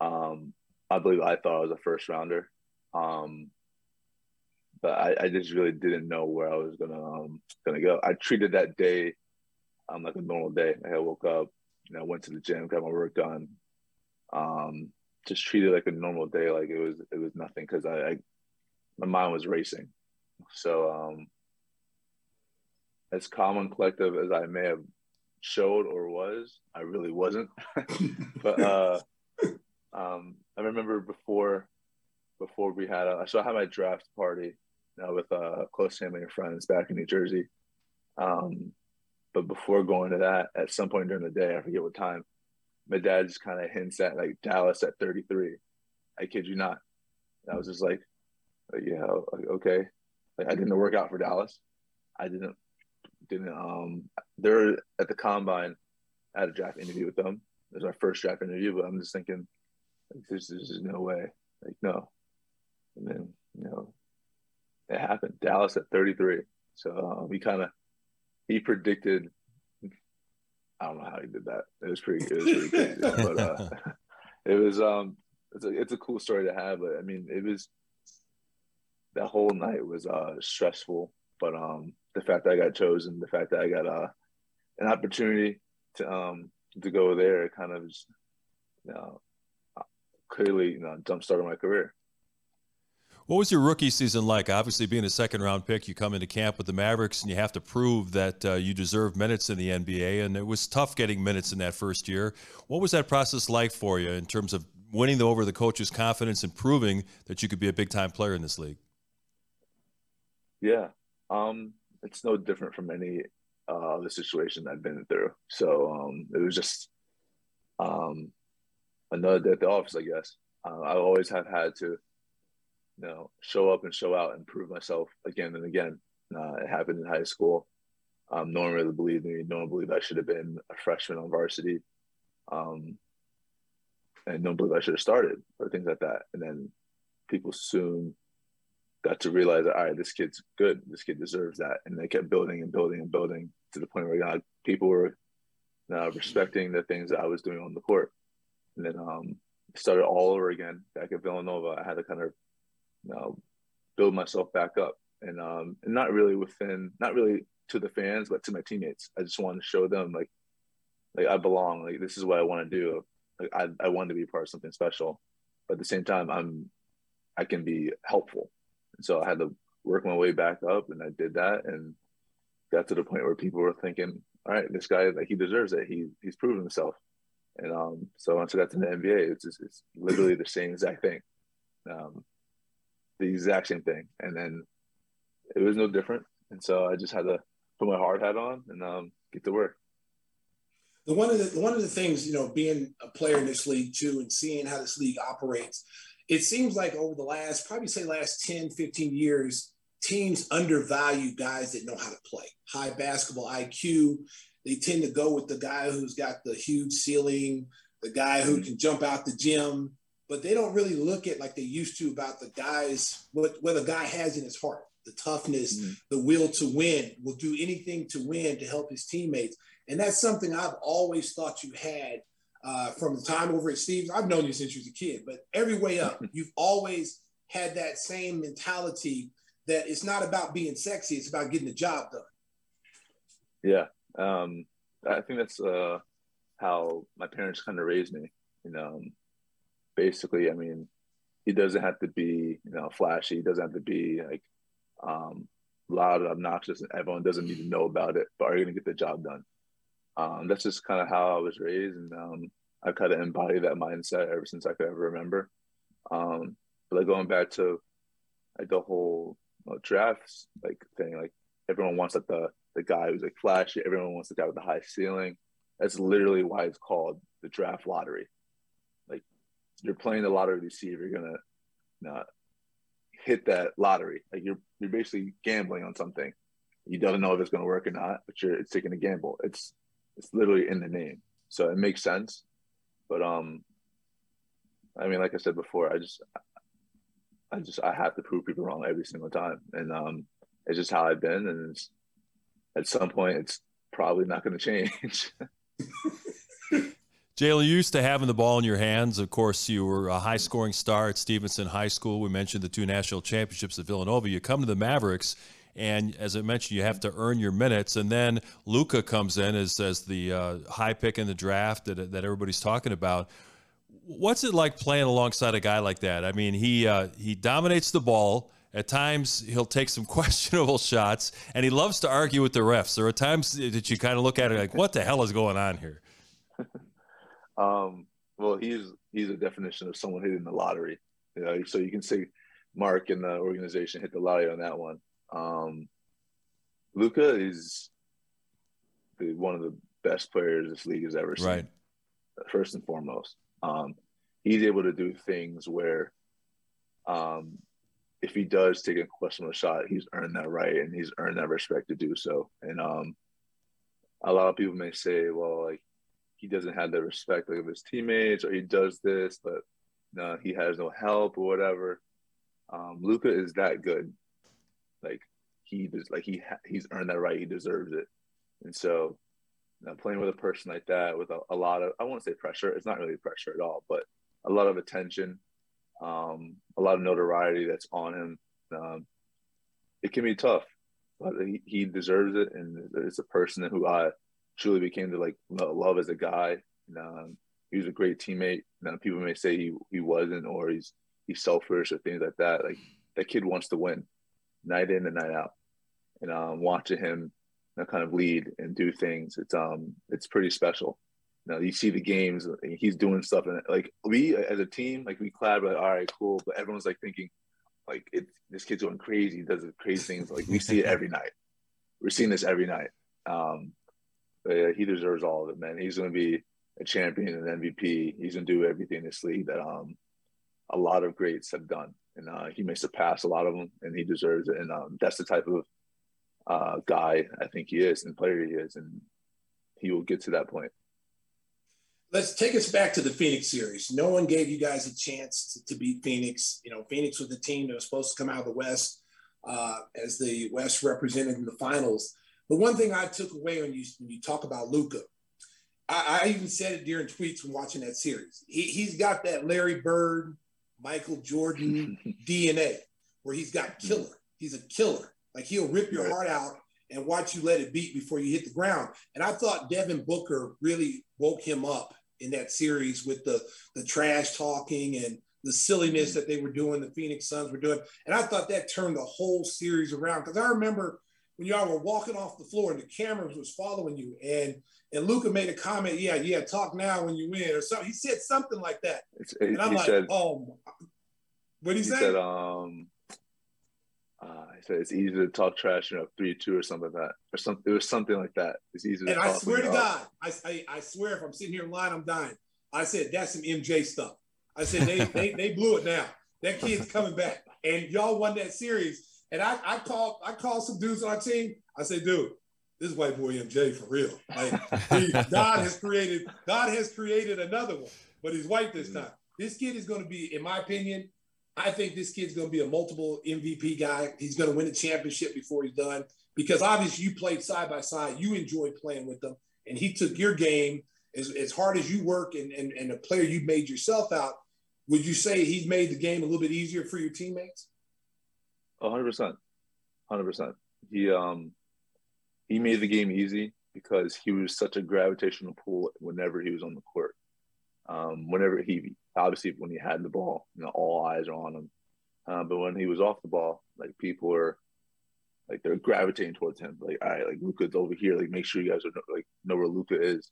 Um, I believe I thought I was a first rounder. Um, but I, I just really didn't know where I was gonna um, gonna go. I treated that day um, like a normal day. I woke up, you know, went to the gym, got my work done. Um, just treated like a normal day, like it was it was nothing because I, I, my mind was racing. So um, as calm and collective as I may have showed or was, I really wasn't. but uh, um, I remember before before we had a, so I had my draft party uh, with uh, close family and friends back in New Jersey. Um, but before going to that, at some point during the day, I forget what time, my dad just kind of hints at like Dallas at 33. I kid you not. And I was just like, yeah, okay. Like I didn't work out for Dallas. I didn't didn't um they're at the combine I had a draft interview with them. It was our first draft interview, but I'm just thinking like, there's, no way. Like no. And then, you know, it happened. Dallas at 33. So um, he kind of he predicted. I don't know how he did that. It was pretty. It was pretty crazy. but uh, it was um, it's a it's a cool story to have. But I mean, it was that whole night was uh stressful. But um, the fact that I got chosen, the fact that I got uh an opportunity to um to go there, kind of just, you know, clearly you know jump started my career. What was your rookie season like? Obviously, being a second round pick, you come into camp with the Mavericks and you have to prove that uh, you deserve minutes in the NBA. And it was tough getting minutes in that first year. What was that process like for you in terms of winning over the coach's confidence and proving that you could be a big time player in this league? Yeah, um, it's no different from any uh, other situation I've been through. So um, it was just um, another day at the office, I guess. Uh, I always have had to you know, show up and show out and prove myself again and again. Uh, it happened in high school. Um, no one really believed me. No one believed I should have been a freshman on varsity. Um, and no one believed I should have started or things like that. And then people soon got to realize that, all right, this kid's good. This kid deserves that. And they kept building and building and building to the point where God, people were uh, respecting the things that I was doing on the court. And then um, started all over again back at Villanova. I had to kind of you build myself back up. And um, and not really within, not really to the fans, but to my teammates. I just wanted to show them like, like I belong. Like this is what I want to do. Like I, I want to be part of something special, but at the same time, I'm, I can be helpful. And so I had to work my way back up, and I did that, and got to the point where people were thinking, all right, this guy like he deserves it. He he's proven himself. And um, so once I got to the NBA, it's just, it's literally the same exact thing. Um, the exact same thing. And then it was no different. And so I just had to put my hard hat on and um, get to work. The one of the one of the things, you know, being a player in this league too and seeing how this league operates, it seems like over the last, probably say last 10, 15 years, teams undervalue guys that know how to play. High basketball IQ. They tend to go with the guy who's got the huge ceiling, the guy who can jump out the gym, but they don't really look at like they used to about the guys what what a guy has in his heart the toughness mm-hmm. the will to win will do anything to win to help his teammates and that's something i've always thought you had uh, from the time over at Steve's. I've known you since you was a kid, but every way up, you've always had that same mentality that it's not about being sexy; it's about getting the job done. Yeah, um, I think that's uh, how my parents kind of raised me. You know, basically, I mean, he doesn't have to be you know flashy. He doesn't have to be like um, loud and obnoxious, and everyone doesn't need to know about it. But are you going to get the job done? Um, that's just kind of how I was raised, and um, I kind of embodied that mindset ever since I could ever remember. Um, but like going back to like the whole you know, drafts like thing, like everyone wants like the the guy who's like flashy. Everyone wants the guy with the high ceiling. That's literally why it's called the draft lottery. You're playing the lottery to see if you're gonna not hit that lottery. Like you're you're basically gambling on something. You don't know if it's gonna work or not, but you're it's taking a gamble. It's it's literally in the name, so it makes sense. But um, I mean, like I said before, I just I just I have to prove people wrong every single time, and um, it's just how I've been, and at some point, it's probably not to change. Jalen, you used to having the ball in your hands. Of course, you were a high scoring star at Stevenson High School. We mentioned the two national championships at Villanova. You come to the Mavericks, and as I mentioned, you have to earn your minutes. And then Luka comes in as, as the uh, high pick in the draft that, that everybody's talking about. What's it like playing alongside a guy like that? I mean, he uh, he dominates the ball. At times, he'll take some questionable shots, and he loves to argue with the refs. There are times that you kind of look at it like, "What the hell is going on here?" um, well, he's he's a definition of someone hitting the lottery. You know, so you can say Mark and the organization hit the lottery on that one. Um, Luka is the, one of the best players this league has ever seen. Right. First and foremost, um, he's able to do things where, um, if he does take a questionable shot, he's earned that right and he's earned that respect to do so. And um, a lot of people may say, well, like he doesn't have the respect like, of his teammates or he does this, but no, he has no help or whatever. Um, Luka is that good. Like he does, like he ha- he's earned that right. He deserves it. And so, know, playing with a person like that with a, a lot of I won't say pressure. It's not really pressure at all, but a lot of attention, um, a lot of notoriety that's on him. Um, it can be tough, but he, he deserves it, and it's a person who I truly became to like love as a guy. And, um, he was a great teammate. Now people may say he, he wasn't, or he's he's selfish or things like that. Like that kid wants to win, night in and night out. And um, watching him you know, kind of lead and do things, it's um it's pretty special. Now you see the games, he's doing stuff, and like we as a team, like we clap, like all right, cool, but everyone's like thinking, like it, this kid's going crazy, does crazy things. Like we see it every night. We're seeing this every night. Um, yeah, he deserves all of it, man. He's going to be a champion and MVP. He's going to do everything in this league that um a lot of greats have done, and uh, he may surpass a lot of them, and he deserves it. And um, that's the type of uh, guy I think he is and player he is, and he will get to that point. Let's take us back to the Phoenix series. No one gave you guys a chance to, to beat Phoenix. You know, Phoenix was the team that was supposed to come out of the West uh, as the West represented in the finals. The one thing I took away when you when you talk about Luka, I, I, even said it during tweets when watching that series. He, he's got that Larry Bird, Michael Jordan DNA, where he's got mm-hmm. killer. He's a killer. Like he'll rip your heart out and watch you let it beat before you hit the ground. And I thought Devin Booker really woke him up in that series with the the trash talking and the silliness mm-hmm. that they were doing, the Phoenix Suns were doing. And I thought that turned the whole series around because I remember when y'all were walking off the floor and the cameras was following you and and Luka made a comment, yeah, yeah, talk now when you win or something. He said something like that. It's, and I'm like, said, oh, what he, he say? said, um, uh, he said it's easy to talk trash, you know, three two or something like that, or something. It was something like that. It's easy. And I swear to God, I, I, I swear if I'm sitting here in line, I'm dying. I said that's some MJ stuff. I said they they, they blew it now. That kid's coming back, and y'all won that series. And I, I called I called some dudes on our team. I said, dude, this white boy MJ for real. Like he, God has created God has created another one, but he's white this mm-hmm. time. This kid is going to be, in my opinion, I think this kid's going to be a multiple MVP guy. He's going to win a championship before he's done because obviously you played side by side. You enjoyed playing with them, and he took your game as, as hard as you work and, and, and a player you made yourself out, would you say he's made the game a little bit easier for your teammates? Hundred percent, hundred percent. He um he made the game easy because he was such a gravitational pull whenever he was on the court. Um, whenever he obviously when he had the ball, you know, all eyes are on him. Uh, but when he was off the ball, like people are like they're gravitating towards him. Like, all right, like Luka's over here. Like, make sure you guys are like know where Luca is.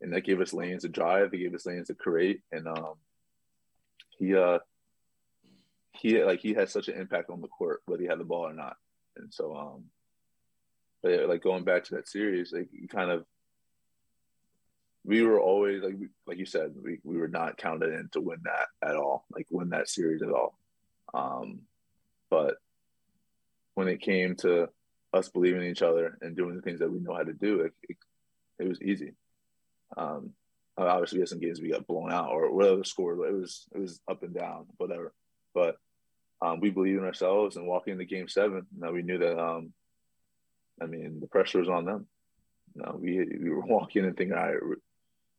And that gave us lanes to drive. It gave us lanes to create. And um, he uh he like he had such an impact on the court whether he had the ball or not. And so um, but yeah, like going back to that series, like kind of we were always like like you said, we, we were not counted in to win that at all, like win that series at all. Um, but when it came to us believing in each other and doing the things that we know how to do, it, it, it was easy. Um, obviously, we had some games we got blown out or whatever the score. It was it was up and down, whatever. But um, we believed in ourselves and walking into Game Seven. Now we knew that. Um, I mean, the pressure was on them. Know, we we were walking and thinking, all right,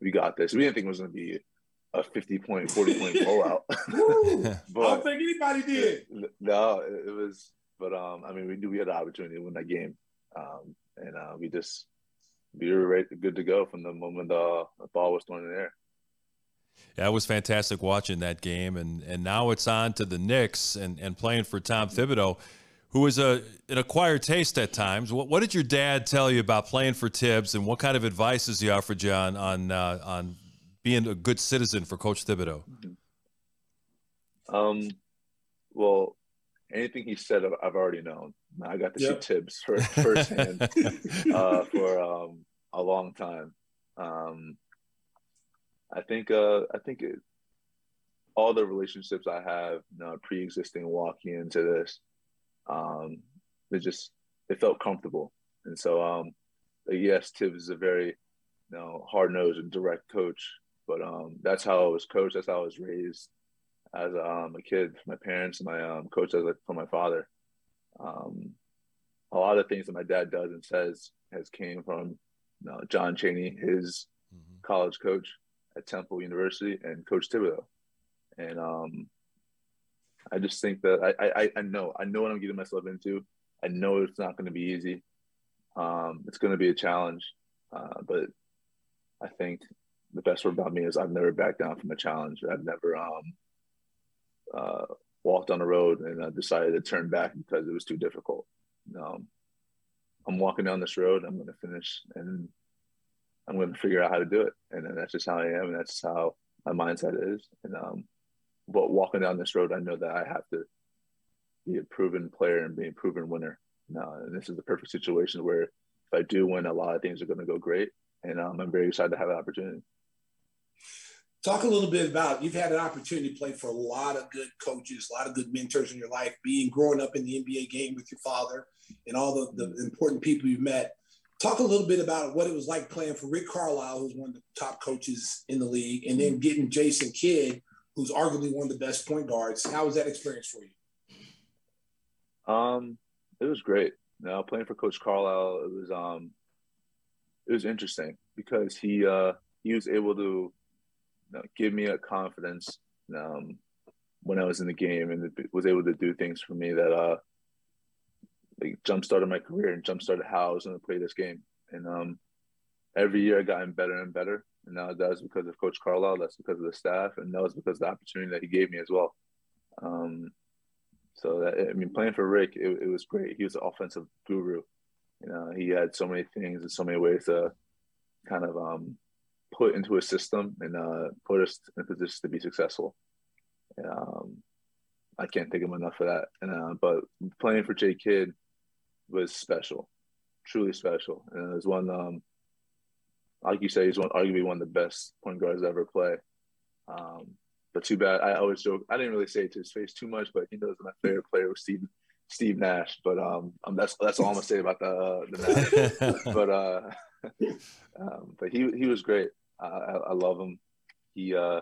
we got this. We didn't think it was going to be a 50 point, 40 point blowout. but, I don't think anybody did. No, it, was, but um, I mean, we knew we had the opportunity to win that game. Um, and uh, we just, we were ready, good to go from the moment uh, the ball was thrown in the air. Yeah, it was fantastic watching that game, and and now it's on to the Knicks and, and playing for Tom Thibodeau, who is a an acquired taste at times. What, what did your dad tell you about playing for Thibs, and what kind of advice has he offered you on on uh, on being a good citizen for Coach Thibodeau? Um, well, anything he said, I've already known. I got to yep. see Thibs first, firsthand uh, for um, a long time. Um, I think uh, I think it, all the relationships I have you know, pre-existing walking into this, um, it just it felt comfortable, and so um, yes, Thibs is a very you know hard nosed and direct coach, but um, that's how I was coached. That's how I was raised as um, a kid. My parents, my um, coach, as from my father. Um, a lot of things that my dad does and says has came from you know, John Chaney, his mm-hmm. college coach at Temple University, and Coach Thibodeau. And um, I just think that I, I I know I know what I'm getting myself into. I know it's not going to be easy. Um, it's going to be a challenge, uh, but I think the best word about me is I've never backed down from a challenge. I've never um, uh, walked on the road and uh, decided to turn back because it was too difficult. Um, I'm walking down this road. I'm going to finish, and I'm going to figure out how to do it. And that's just how I am, and that's how my mindset is. And um, but walking down this road, I know that I have to be a proven player and be a proven winner. Now, and this is the perfect situation where if I do win, a lot of things are going to go great, and um, I'm very excited to have that opportunity. Talk a little bit about you've had an opportunity to play for a lot of good coaches, a lot of good mentors in your life, being growing up in the NBA game with your father and all the, the important people you've met. Talk a little bit about what it was like playing for Rick Carlisle, who's one of the top coaches in the league, and then getting Jason Kidd, who's arguably one of the best point guards. How was that experience for you? Um, it was great. Now playing for Coach Carlisle, it was um, it was interesting because he uh he was able to know, give me a confidence um, when I was in the game and was able to do things for me that uh, like jump started my career and jump started how I was going to play this game. And um, every year I gotten better and better. And now that's because of Coach Carlisle. That's because of the staff, and that was because of the opportunity that he gave me as well. Um, so that I mean, playing for Rick, it, it was great. He was an offensive guru. You know, he had so many things and so many ways to kind of um, put into a system and uh, put us in a position to be successful. Um, I can't thank him enough for that. And uh, but playing for Jay Kidd was special, truly special, and it was one. Um, like you say, he's one arguably one of the best point guards ever play. Um, but too bad. I always joke. I didn't really say it to his face too much, but he knows that my favorite player was Steve Steve Nash. But um, um that's that's all I'm gonna say about the uh, the Nash. but uh, um, but he he was great. I, I love him. He uh,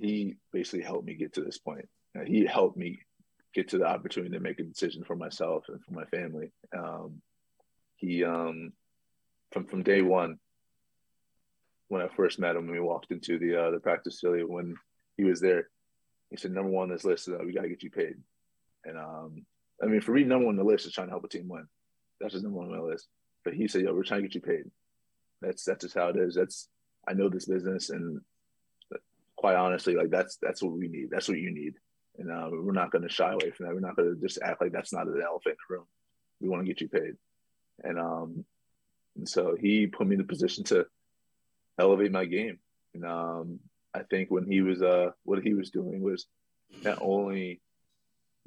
he basically helped me get to this point. He helped me get to the opportunity to make a decision for myself and for my family. Um, he um, from from day one, when I first met him when we walked into the uh, the practice facility when he was there. He said, "Number one on this list is uh, we got to get you paid." And um, I mean, for me, number one on the list is trying to help a team win. That's just number one on my list. But he said, "Yo, we're trying to get you paid." That's that's just how it is. That's I know this business, and quite honestly, like that's that's what we need. That's what you need, and uh, we're not going to shy away from that. We're not going to just act like that's not an elephant in the room. We want to get you paid, and um, and so he put me in the position to elevate my game. And um, I think when he was uh, what he was doing was not only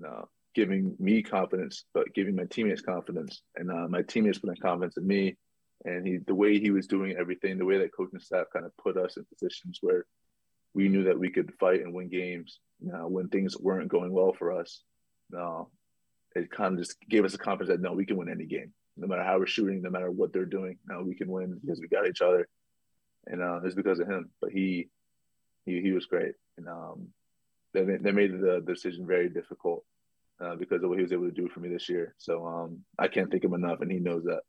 uh, giving me confidence, but giving my teammates confidence, and uh, my teammates putting confidence in me. And he, the way he was doing everything, the way that coaching staff kind of put us in positions where we knew that we could fight and win games. When things weren't going well for us, no, it kind of just gave us the confidence that no, we can win any game, no matter how we're shooting, no matter what they're doing. No, we can win because we got each other, and uh, it's because of him. But he, he, he was great, and um, they they made the decision very difficult uh, because of what he was able to do for me this year. So um, I can't thank him enough, and he knows that.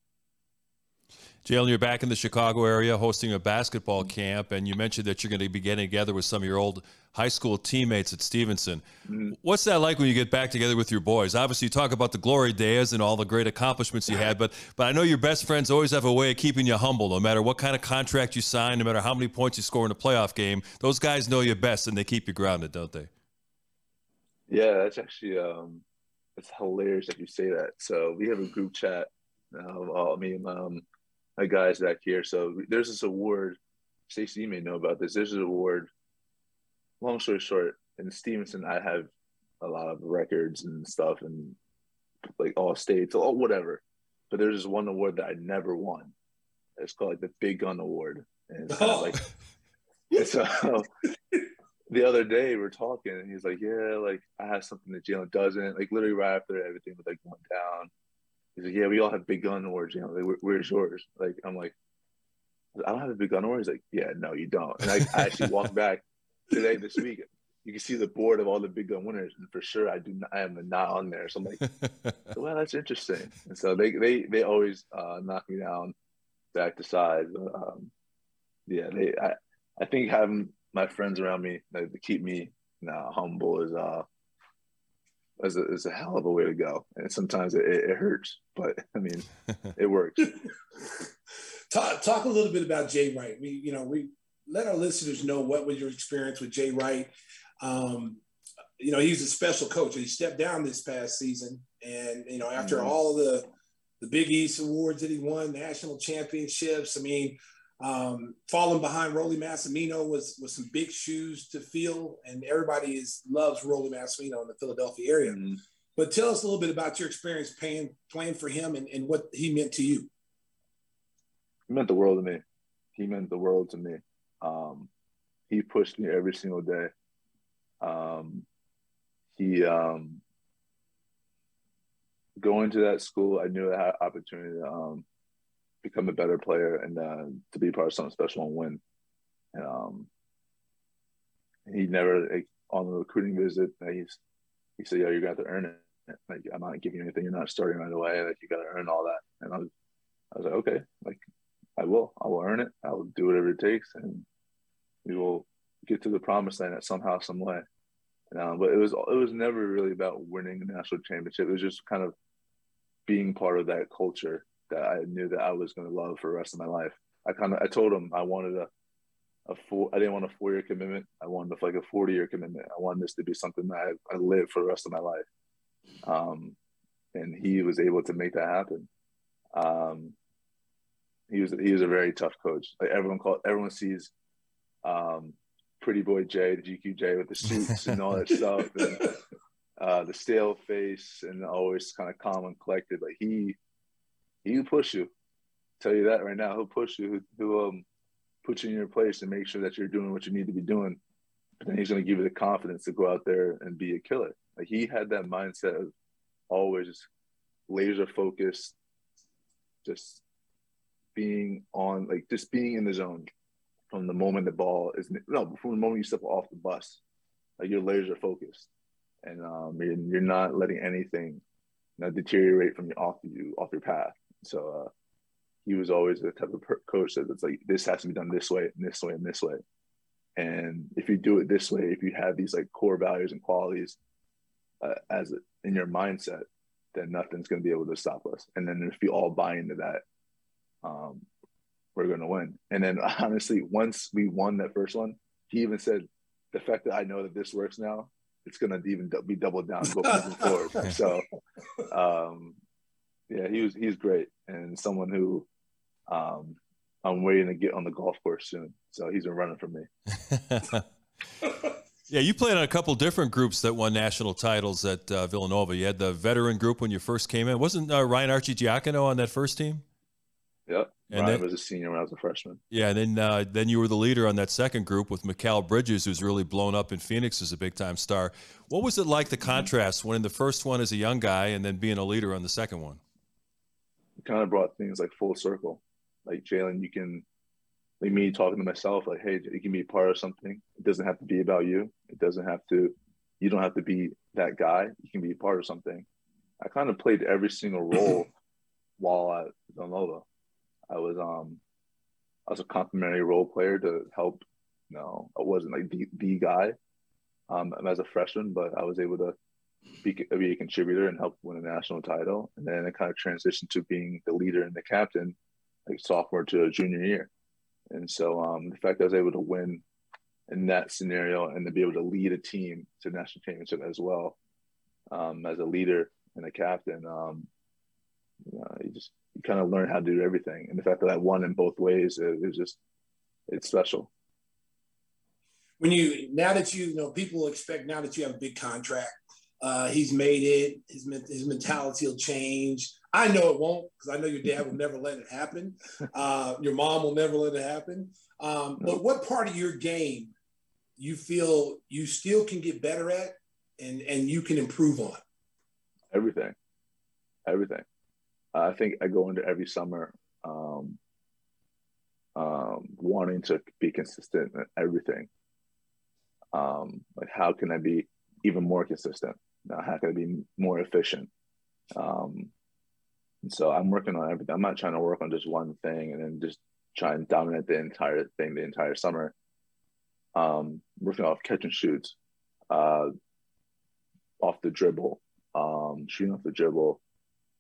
Jalen, you're back in the Chicago area hosting a basketball camp, and you mentioned that you're going to be getting together with some of your old high school teammates at Stevenson. Mm-hmm. What's that like when you get back together with your boys? Obviously, you talk about the glory days and all the great accomplishments you had, but but I know your best friends always have a way of keeping you humble, no matter what kind of contract you sign, no matter how many points you score in a playoff game. Those guys know you best, and they keep you grounded, don't they? Yeah, that's actually um, it's hilarious that you say that. So we have a group chat. Um, all me and um, my guys back here. So there's this award. Stacey, you may know about this. There's an award. Long story short, in Stevenson, I have a lot of records and stuff, and like all states, all whatever. But there's this one award that I never won. It's called like the Big Gun Award, and it's of like. so the other day we're talking, and he's like, "Yeah, like I have something that Jalen doesn't." Like literally right after everything was like going down, He's like, yeah, we all have big gun awards. You know, like, where's yours? Like, I'm like, I don't have a big gun award. He's like, yeah, no, you don't. And I, I actually walked back today this week. You can see the board of all the big gun winners, and for sure, I do. Not, I am not on there. So I'm like, well, that's interesting. And so they they they always uh, knock me down back to size. Um, yeah, they. I I think having my friends around me like, to keep me you know, humble is uh is a, is a hell of a way to go. And sometimes it, it hurts, but I mean, it works. talk, talk a little bit about Jay Wright. We, you know, we let our listeners know what was your experience with Jay Wright. Um, you know, he's a special coach. He stepped down this past season, and you know, after mm-hmm. all the the Big East awards that he won, national championships. I mean, um, falling behind Rollie Massimino was was some big shoes to fill, and everybody is loves Rollie Massimino in the Philadelphia area. Mm-hmm. But tell us a little bit about your experience playing playing for him and, and what he meant to you. He meant the world to me. He meant the world to me. Um, he pushed me every single day. Um, he um, going to that school, I knew I had opportunity to um, become a better player and uh, to be part of something special and win. And um, he never on the recruiting visit. He's he said, "Yo, you're gonna earn it. Like I'm not giving you anything. You're not starting right away. Like you got to earn all that." And I was, I was like, "Okay, like I will. I will earn it. I will do whatever it takes, and we will get to the promised land somehow, some way." And, um, but it was it was never really about winning a national championship. It was just kind of being part of that culture that I knew that I was going to love for the rest of my life. I kind of I told him I wanted a a four. I didn't want a four year commitment. I wanted like a forty year commitment. I wanted this to be something that I, I live for the rest of my life. Um, and he was able to make that happen. Um, he was he was a very tough coach. Like everyone called everyone sees um, Pretty Boy Jay, the GQJ with the suits and all that stuff, and uh, the stale face, and always kind of calm and collected. But he he'll push you. tell you that right now. He'll push you. He'll, um, put you in your place and make sure that you're doing what you need to be doing. But then he's going to give you the confidence to go out there and be a killer. Like he had that mindset of always laser focused, just being on, like just being in the zone from the moment the ball is no from the moment you step off the bus. Like you're laser focused, and um, you're, not letting anything you know, deteriorate from off you off your path. So uh, he was always the type of per- coach that it's like this has to be done this way and this way and this way. And if you do it this way, if you have these like core values and qualities uh, as in your mindset, then nothing's going to be able to stop us. And then if we all buy into that, um, we're going to win. And then honestly, once we won that first one, he even said, the fact that I know that this works now, it's going to even be doubled down moving forward. So, um, yeah, he was he's great and someone who um, I'm waiting to get on the golf course soon. So he's been running for me. yeah, you played on a couple different groups that won national titles at uh, Villanova. You had the veteran group when you first came in. Wasn't uh, Ryan Arcidiacono on that first team? Yep. And Ryan then, was a senior when I was a freshman. Yeah, and then uh, then you were the leader on that second group with Mikal Bridges, who's really blown up in Phoenix as a big time star. What was it like the contrast winning the first one as a young guy and then being a leader on the second one? Kind of brought things like full circle. Like Jalen, you can like me talking to myself, like, hey, you can be part of something. It doesn't have to be about you. It doesn't have to. You don't have to be that guy. You can be part of something. I kind of played every single role while at Villanova I was um I was a complimentary role player to help. You know, I wasn't like the, the guy um, as a freshman, but I was able to be, be a contributor and help win a national title. And then it kind of transitioned to being the leader and the captain, like sophomore to junior year. And so um, the fact I was able to win in that scenario and to be able to lead a team to national championship as well um, as a leader and a captain, um, you, know, you just you kind of learn how to do everything. And the fact that I won in both ways is just it's special. When you now that you, you know people expect now that you have a big contract, uh, he's made it. His his mentality will change. I know it won't because I know your dad will never let it happen. Uh, your mom will never let it happen. Um, but what part of your game you feel you still can get better at and and you can improve on? Everything, everything. I think I go into every summer um, um, wanting to be consistent in everything. Um, like, how can I be even more consistent? Now, how can I be more efficient? Um, so I'm working on everything. I'm not trying to work on just one thing and then just try and dominate the entire thing the entire summer. Um, working off catch and shoots, uh, off the dribble, um, shooting off the dribble,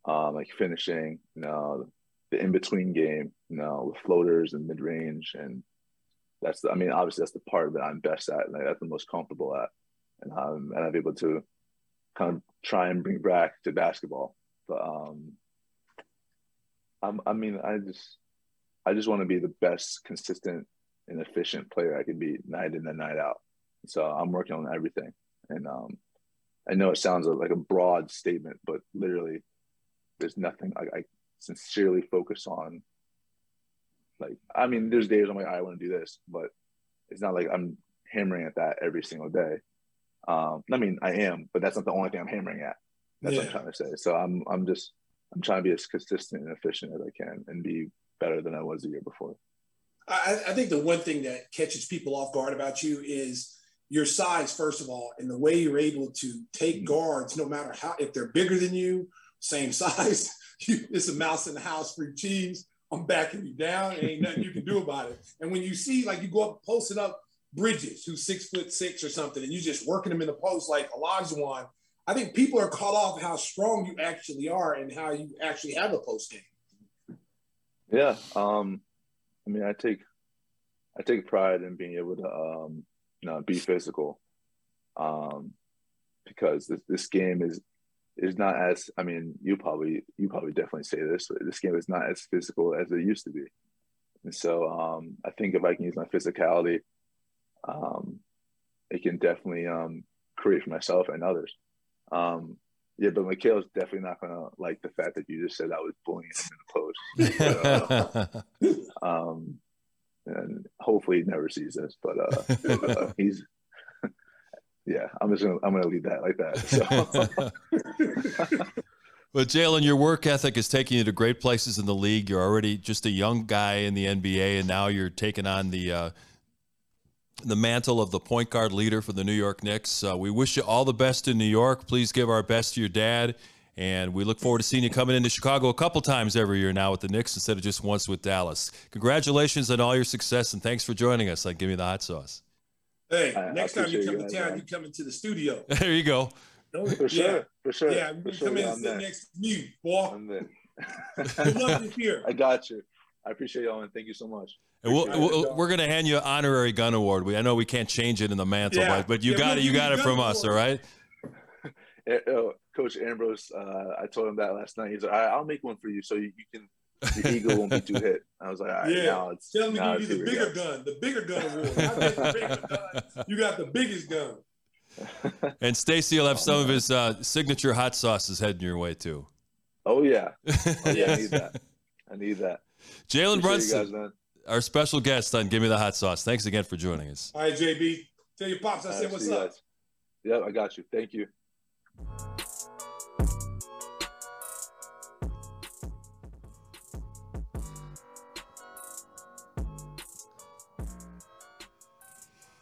um, like finishing, you know, the in between game, you know, with floaters and mid range, and that's the, I mean, obviously that's the part that I'm best at, and that's the most comfortable at, um, and I'm able to kind of try and bring back to basketball, but um, I'm, I mean, I just I just want to be the best consistent and efficient player I can be night in and night out. So I'm working on everything, and um, I know it sounds like a broad statement, but literally there's nothing I, I sincerely focus on. Like, I mean, there's days I'm like, I want to do this, but it's not like I'm hammering at that every single day. Um, I mean, I am, but that's not the only thing I'm hammering at. That's yeah. what I'm trying to say. So I'm, I'm just, I'm trying to be as consistent and efficient as I can and be better than I was the year before. I, I think the one thing that catches people off guard about you is your size, first of all, and the way you're able to take mm-hmm. guards, no matter how, if they're bigger than you same size. it's a mouse in the house, free cheese. I'm backing you down. Ain't nothing you can do about it. And when you see, like, you go up post it up Bridges, who's six foot six or something, and you're just working him in the post like Olajuwon, I think people are caught off how strong you actually are and how you actually have a post game. Yeah, um, I mean, I take I take pride in being able to um, you know be physical, um, because this, this game is is not as I mean, you probably you probably definitely say this, this game is not as physical as it used to be. And so um, I think if I can use my physicality, um, it can definitely um, create for myself and others. Um, yeah, but Mikal's definitely not gonna like the fact that you just said I was bullying him in the post. but, uh, um, and hopefully he never sees this, but uh, uh, he's yeah, I'm just gonna I'm gonna leave that like that. So. But Jalen, your work ethic is taking you to great places in the league. You're already just a young guy in the NBA, and now you're taking on the uh, the mantle of the point guard leader for the New York Knicks. Uh, we wish you all the best in New York. Please give our best to your dad And we look forward to seeing you coming into Chicago a couple times every year now with the Knicks instead of just once with Dallas. Congratulations on all your success and thanks for joining us on Give Me the Hot Sauce. Hey, I- I next time you come you to town, man. you come into the studio. There you go. Don't- For sure, for sure, Yeah, for you sure, come in yeah, and sit next to me, boy. I'm there. Good luck this year. I got you. I appreciate y'all, and thank you so much. And we'll, we'll, we're going to hand you an honorary gun award. We, I know we can't change it in the mantle, Yeah. but, but you Yeah, got it. You got it from us, all award. right? Oh, Coach Ambrose, uh, I told him that last night. He's like, "All right, I'll make one for you, so you, you can the ego won't be too hit." I was like, "All right, Yeah. now it's Tell me now to it's give you the bigger go." gun, the bigger gun award. The bigger gun. You got the biggest gun. And Stacey will have some of his uh, signature hot sauces heading your way, too. Oh yeah, oh, yeah, I need that. I need that. Jalen Brunson, guys, our special guest on Give Me the Hot Sauce. Thanks again for joining us. All right, JB. Tell your pops I All said right, what's up. guys. Yep, I got you. Thank you.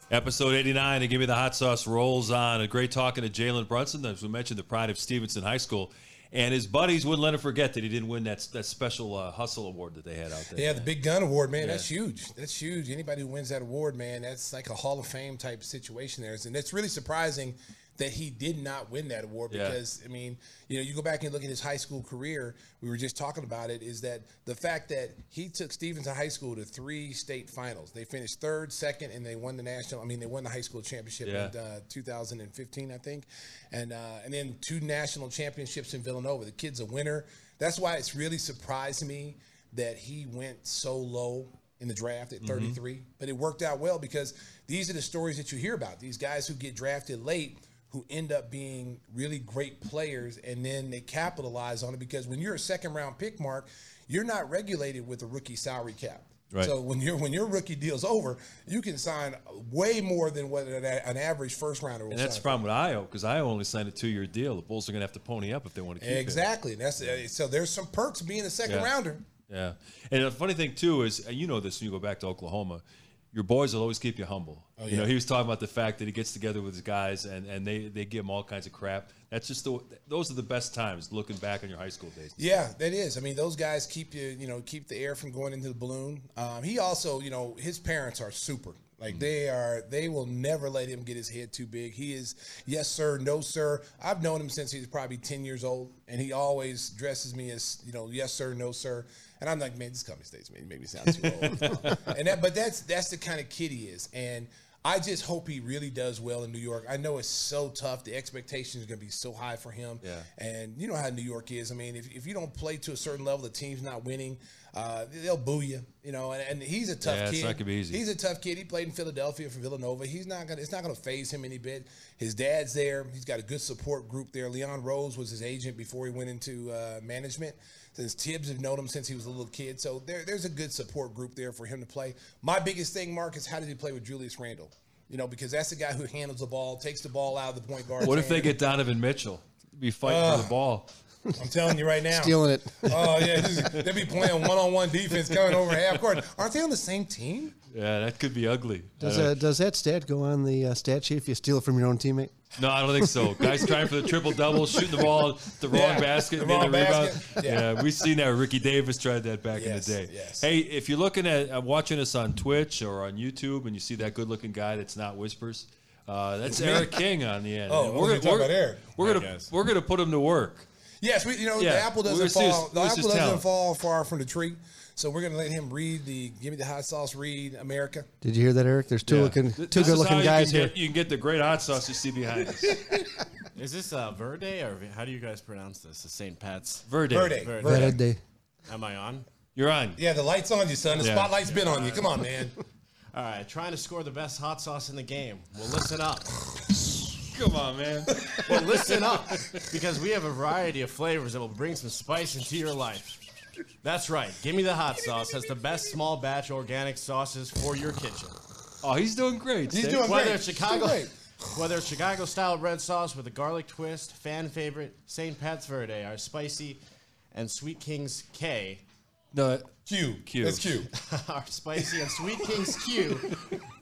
Episode 89 of Give Me the Hot Sauce rolls on. A great talking to Jalen Brunson, as we mentioned, the pride of Stevenson High School. And his buddies wouldn't let him forget that he didn't win that, that special uh, hustle award that they had out there. Yeah, the Big Gun Award, man, Yeah. that's huge. That's huge. Anybody who wins that award, man, that's like a Hall of Fame type situation there. And it's really surprising that he did not win that award Yeah. because, I mean, you know, you go back and look at his high school career, we were just talking about it, is that the fact that he took Stevenson High School to three state finals. They finished third, second, and they won the national, I mean, they won the high school championship Yeah. in uh, 2015, I think. And, uh, and then two national championships in Villanova. The kid's a winner. That's why it's really surprised me that he went so low in the draft at 33. But it worked out well because these are the stories that you hear about. These guys who get drafted late who end up being really great players and then they capitalize on it because when you're a second round pick mark, you're not regulated with a rookie salary cap. Right. So when your when your rookie deal's over, you can sign way more than what an, an average first rounder will And that's the problem with Ayo because Ayo only signed a two year deal. The Bulls are going to have to pony up if they want to keep him. Exactly. That's uh, so. There's some perks being a second Yeah. rounder. Yeah. And the funny thing, too, is you know this when you go back to Oklahoma. Your boys will always keep you humble. Oh, You know, he was talking about the fact that he gets together with his guys and, and they, they give him all kinds of crap. That's just the those are the best times looking back on your high school days. Yeah, that is. I mean, those guys keep you, you know, keep the air from going into the balloon. Um, he also, you know, his parents are super. Like they are, they will never let him get his head too big. He is, yes sir, no sir. I've known him since he was probably ten years old, and he always dresses me as, you know, yes sir, no sir. And I'm like, man, this company states man, you make me sound too old. and that, but that's that's the kind of kid he is, and. I just hope he really does well in New York. I know it's so tough. The expectations are going to be so high for him. Yeah. And you know how New York is. I mean, if, if you don't play to a certain level, the team's not winning, uh, they'll boo you. You know, and, and he's a tough Yeah, it's kid. not gonna be easy. He's a tough kid. He played in Philadelphia for Villanova. He's not gonna. It's not gonna phase him any bit. His dad's there. He's got a good support group there. Leon Rose was his agent before he went into uh, management. Since Thibs have known him since he was a little kid, so there, there's a good support group there for him to play. My biggest thing, Mark, is how did he play with Julius Randle? You know, because that's the guy who handles the ball, takes the ball out of the point guard. What if they get Donovan Mitchell? Be fighting for the ball. I'm telling you right now. Stealing it. Oh yeah, they'll be playing one-on-one defense coming over half court. Aren't they on the same team? Yeah, that could be ugly. Does uh, does that stat go on the uh, stat sheet if you steal it from your own teammate? No, I don't think so. Guys trying for the triple double, shooting the ball at the wrong Yeah, basket, the getting wrong a rebound. basket. Yeah. Yeah. we've seen that. Ricky Davis tried that back Yes, in the day. yes. Hey, if you're looking at uh, watching us on Twitch or on YouTube and you see that good-looking guy that's not whispers, uh, that's Eric King on the end. Oh, And I was gonna talk about Eric. We're Hi, gonna we're gonna put him to work. Yes, we, you know Yeah, the apple doesn't gonna his- fall. the we're gonna see apple doesn't talent. fall far from the tree. So we're gonna let him read the "Give Me the Hot Sauce." Read America. Did you hear that, Eric? There's two Yeah. looking, two this good looking how you guys here. Get, you can get the great hot sauce you see behind us. Is this uh, Verde or how do you guys pronounce this? The St. Pat's. Verde. Verde. Verde. Verde. Bad. Am I on? You're on. Yeah, the lights on you, son. The Yeah. spotlight's been on you. Come on, man. All right, trying to score the best hot sauce in the game. Well, listen up. Come on, man. Well, listen up, because we have a variety of flavors that will bring some spice into your life. That's right. Give me the hot sauce has the best small batch organic sauces for your kitchen. Oh, he's doing great. He's Steve. doing Whether great. it's Chicago, doing great. whether it's Chicago style red sauce with a garlic twist, fan favorite St. Pat's Verde, our spicy and Sweet King's K, No, Q. Q. That's Q. Our spicy and sweet King's Q,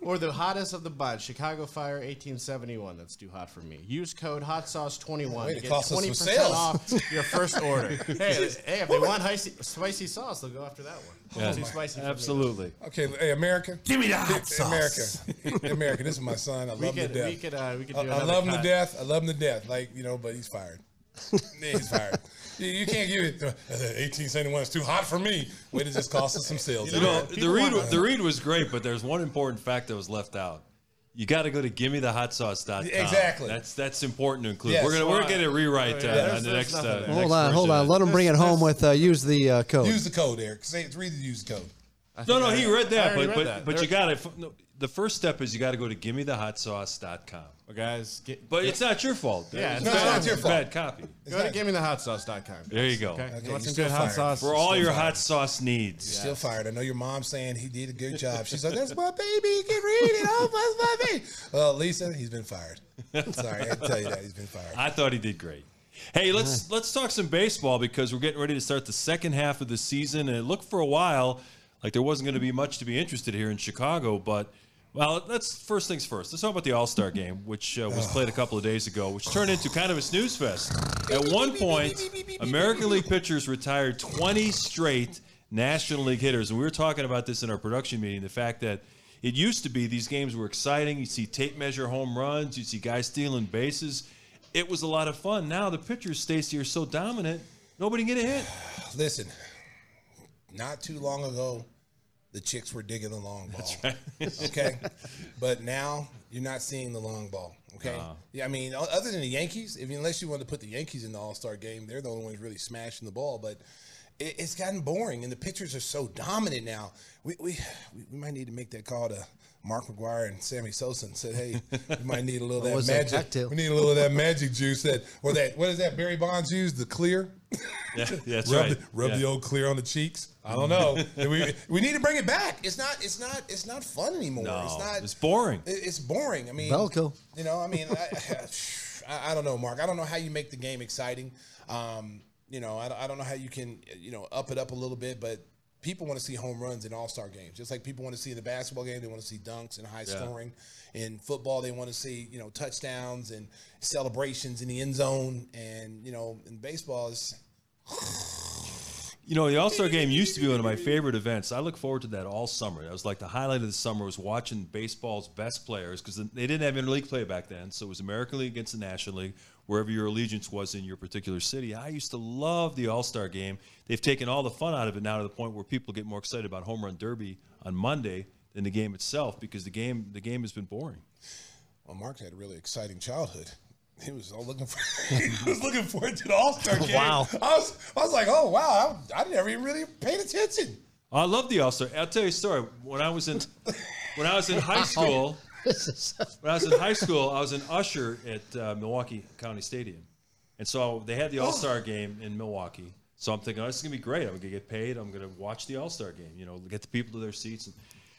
or the hottest of the bunch, Chicago Fire 1871. That's too hot for me. Use code Hot Sauce 21 Way to to get cost us some 20% sales. off your first order. hey, hey, if they want spicy, spicy sauce, they'll go after that one. Yeah. Too spicy. for me. absolutely. Okay, hey America. Give me the hot America. sauce. America. This is my son. I love We him could, to death. we could, uh, we could do I, I another love him to cut. death. I love him to death. Like you know, but he's fired. yeah, he's fired. You, you can't give it. Uh, 1871 is too hot for me. Way to just cost us some sales. You know, People the read the read was great, but there's one important fact that was left out. You got to go to gimmethehotsauce.com. Exactly. That's that's important to include. Yes. we're gonna we're gonna get a rewrite uh, Yeah, there's- on the next. Uh, there. next Hold on, hold on. Let them bring it home with uh, use the uh, code. Use the code, Eric. Say it's read to use code. I No, think no, I- he read that, but read but that. but you got it. No, the first step is you got to go to gimmethehotsauce.com. Well, guys, get, But it's not your fault. Yeah, it's it's bad, not your fault. Bad copy. go to givemethehot.sauce.com. There you go. Okay, Okay, you want you're some still good hot fired. sauce? For all your fired. hot sauce needs. Still fired. I know your mom saying he did a good job. She's like, "That's my baby. Get read it. Oh, that's my baby." Well, Lisa, he's been fired. Sorry, I had to tell you that he's been fired. I thought he did great. Hey, let's let's talk some baseball because we're getting ready to start the second half of the season, and it looked for a while like there wasn't going to be much to be interested here in Chicago. But well, let's first things first. Let's talk about the All Star Game, which uh, was played a couple of days ago, which turned into kind of a snooze fest. At one point, American League pitchers retired 20 straight National League hitters, and we were talking about this in our production meeting. The fact that it used to be these games were exciting. You see tape measure home runs. You see guys stealing bases. It was a lot of fun. Now the pitchers, Stacey, are so dominant. Nobody can get a hit. Listen, not too long ago, the chicks were digging the long ball. okay, but now you're not seeing the long ball. Okay, yeah, I mean, other than the Yankees, if unless you want to put the Yankees in the All Star game, they're the only ones really smashing the ball. But it, it's gotten boring, and the pitchers are so dominant now. We we we, we might need to make that call to. Mark McGwire and Sammy Sosa and said, "Hey, we might need a little of that was that magic. we need a little of that magic juice that, or that what is that Barry Bonds used? The clear. Yeah, that's rub right. The, rub Yeah. the old clear on the cheeks. I don't know. we, we need to bring it back. It's not. It's not. It's not fun anymore. No, it's not. it's boring. it- It's boring. I mean, Belco. You know. I mean, I, I, I don't know, Mark. I don't know how you make the game exciting. Um, you know, I, don't- I don't know how you can you know up it up a little bit, but. People want to see home runs in All Star games, just like people want to see in the basketball game. They want to see dunks and high scoring. In football, they want to see you know touchdowns and celebrations in the end zone. And you know, in baseball, You know, the All Star Game used to be one of my favorite events. I look forward to that all summer. That was like the highlight of the summer was watching baseball's best players because they didn't have interleague play back then. So it was American League against the National League, wherever your allegiance was in your particular city. I used to love the All Star Game. They've taken all the fun out of it now to the point where people get more excited about Home Run Derby on Monday than the game itself because the game the game has been boring. Well, Mark had a really exciting childhood. He was all looking for. he was looking forward to the All Star game. Wow. I was. I was like, oh wow, I, I never even really paid attention. I love the All Star. I'll tell you a story. When I was in when I was in high oh. school, when I was in high school, I was an usher at uh, Milwaukee County Stadium, and so they had the All Star game in Milwaukee. So I'm thinking, oh, this is gonna be great. I'm gonna get paid. I'm gonna watch the All Star game. You know, get the people to their seats. And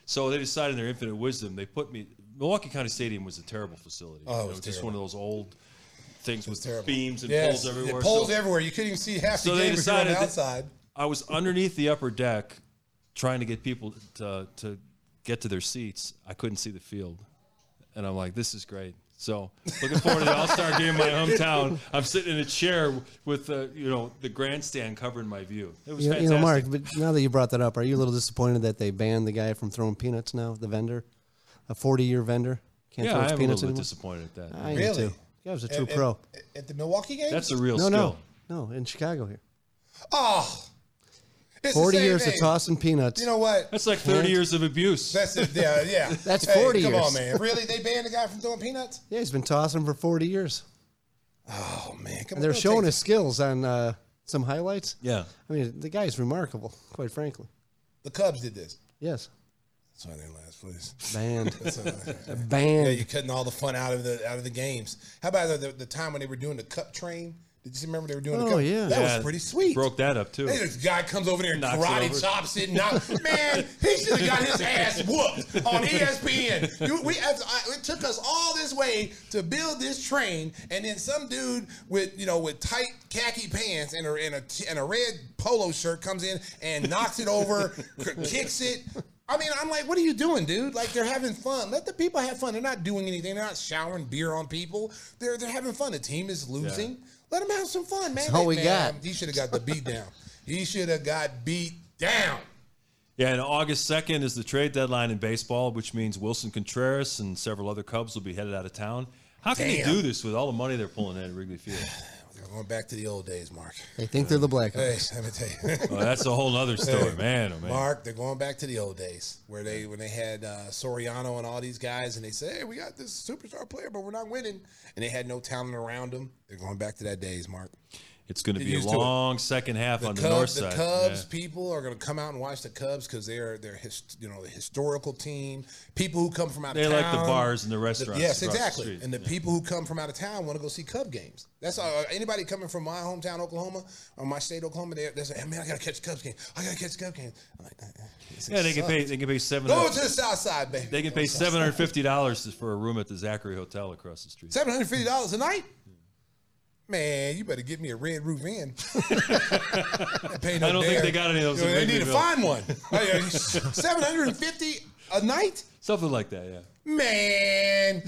so they decided, in their infinite wisdom, they put me. Milwaukee County Stadium was a terrible facility. Oh, it was know, just one of those old things with Terrible. beams and Yes, poles everywhere. yeah, Poles So- everywhere. You couldn't even see half so the game if you were decided the outside. I was underneath the upper deck trying to get people to, to get to their seats. I couldn't see the field. And I'm like, this is great. So looking forward to the All Star game in my hometown. I'm sitting in a chair with the you know the grandstand covering my view. It was You, you know, Mark, but now that you brought that up, are you a little disappointed that they banned the guy from throwing peanuts now, the vendor? A 40 year vendor? Can't yeah, throw I his am a peanuts little anymore? disappointed at that. I am Really? too. That was a true At- pro. At, at the Milwaukee game. That's a real no, skill. no, no, in Chicago here. oh. It's 40 years thing. of tossing peanuts. You know what? That's like 30 years of abuse. That's it. Yeah, yeah. That's Hey, 40 Come years. on, man. Really? They banned the guy from throwing peanuts? yeah, he's been tossing for 40 years. Oh man, come And on. they're showing take- his skills on uh, some highlights. yeah. I mean, the guy's remarkable, quite frankly. The Cubs did this. Yes. That's why they're last place. Banned. That's Banned. Yeah, you're cutting all the fun out of the out of the games. How about the, the, the time when they were doing the cup train Did you? Remember they were doing? the Oh, cup? yeah. that Yeah, was pretty sweet. Broke that up too. Hey, this guy comes over there and Knocks it karate over. chops it. And knock, man, he should have got his ass whooped on ESPN. You- We, have- I- it took us all this way to build this train, and then some dude with you know with tight khaki pants and a and a, and a red polo shirt comes in and knocks it over, k- kicks it. I mean, I'm like, what are you doing, dude? Like they're having fun. Let the people have fun. They're not doing anything. They're not showering beer on people. They're they're having fun. The team is losing. Let him have some fun, man. That's all we man, got. He should have got the beat down. He should have got beat down. Yeah, and August 2nd is the trade deadline in baseball, which means Willson Contreras and several other Cubs will be headed out of town. How can Damn. he do this with all the money they're pulling in at Wrigley Field? We're going back to the old days, Mark. They think they're the Blackhawks. Hey, let me tell you. Well, that's a whole other story, Hey, man. Oh, man. Mark, they're going back to the old days where they when they had uh, Soriano and all these guys, and they say, "Hey, we got this superstar player, but we're not winning," and they had no talent around them. They're going back to that days, Mark. It's going to be a used to it. long second half The, on the north the side. The Cubs Yeah. people are going to come out and watch the Cubs because they're they're his, you know the historical team. People who come from out They of town, they like the bars and the restaurants yes, the exactly. and the people who come from out of town want to go see Cub games. That's all, anybody coming from my hometown, Oklahoma, or my state, Oklahoma. They they say, hey, "Man, I got to catch the Cubs game. I got to catch the Cubs game." Like, "Uh, uh, Yeah, they can pay. They can pay seven. Go to the South Side, baby. They can pay seven hundred fifty dollars for a room at the Zachary Hotel across the street. Seven hundred fifty dollars a night. Man, you better get me a red roof inn. I I don't think they got any of those in They need to find one. Oh, seven hundred and fifty a night. Something like that, yeah. Man,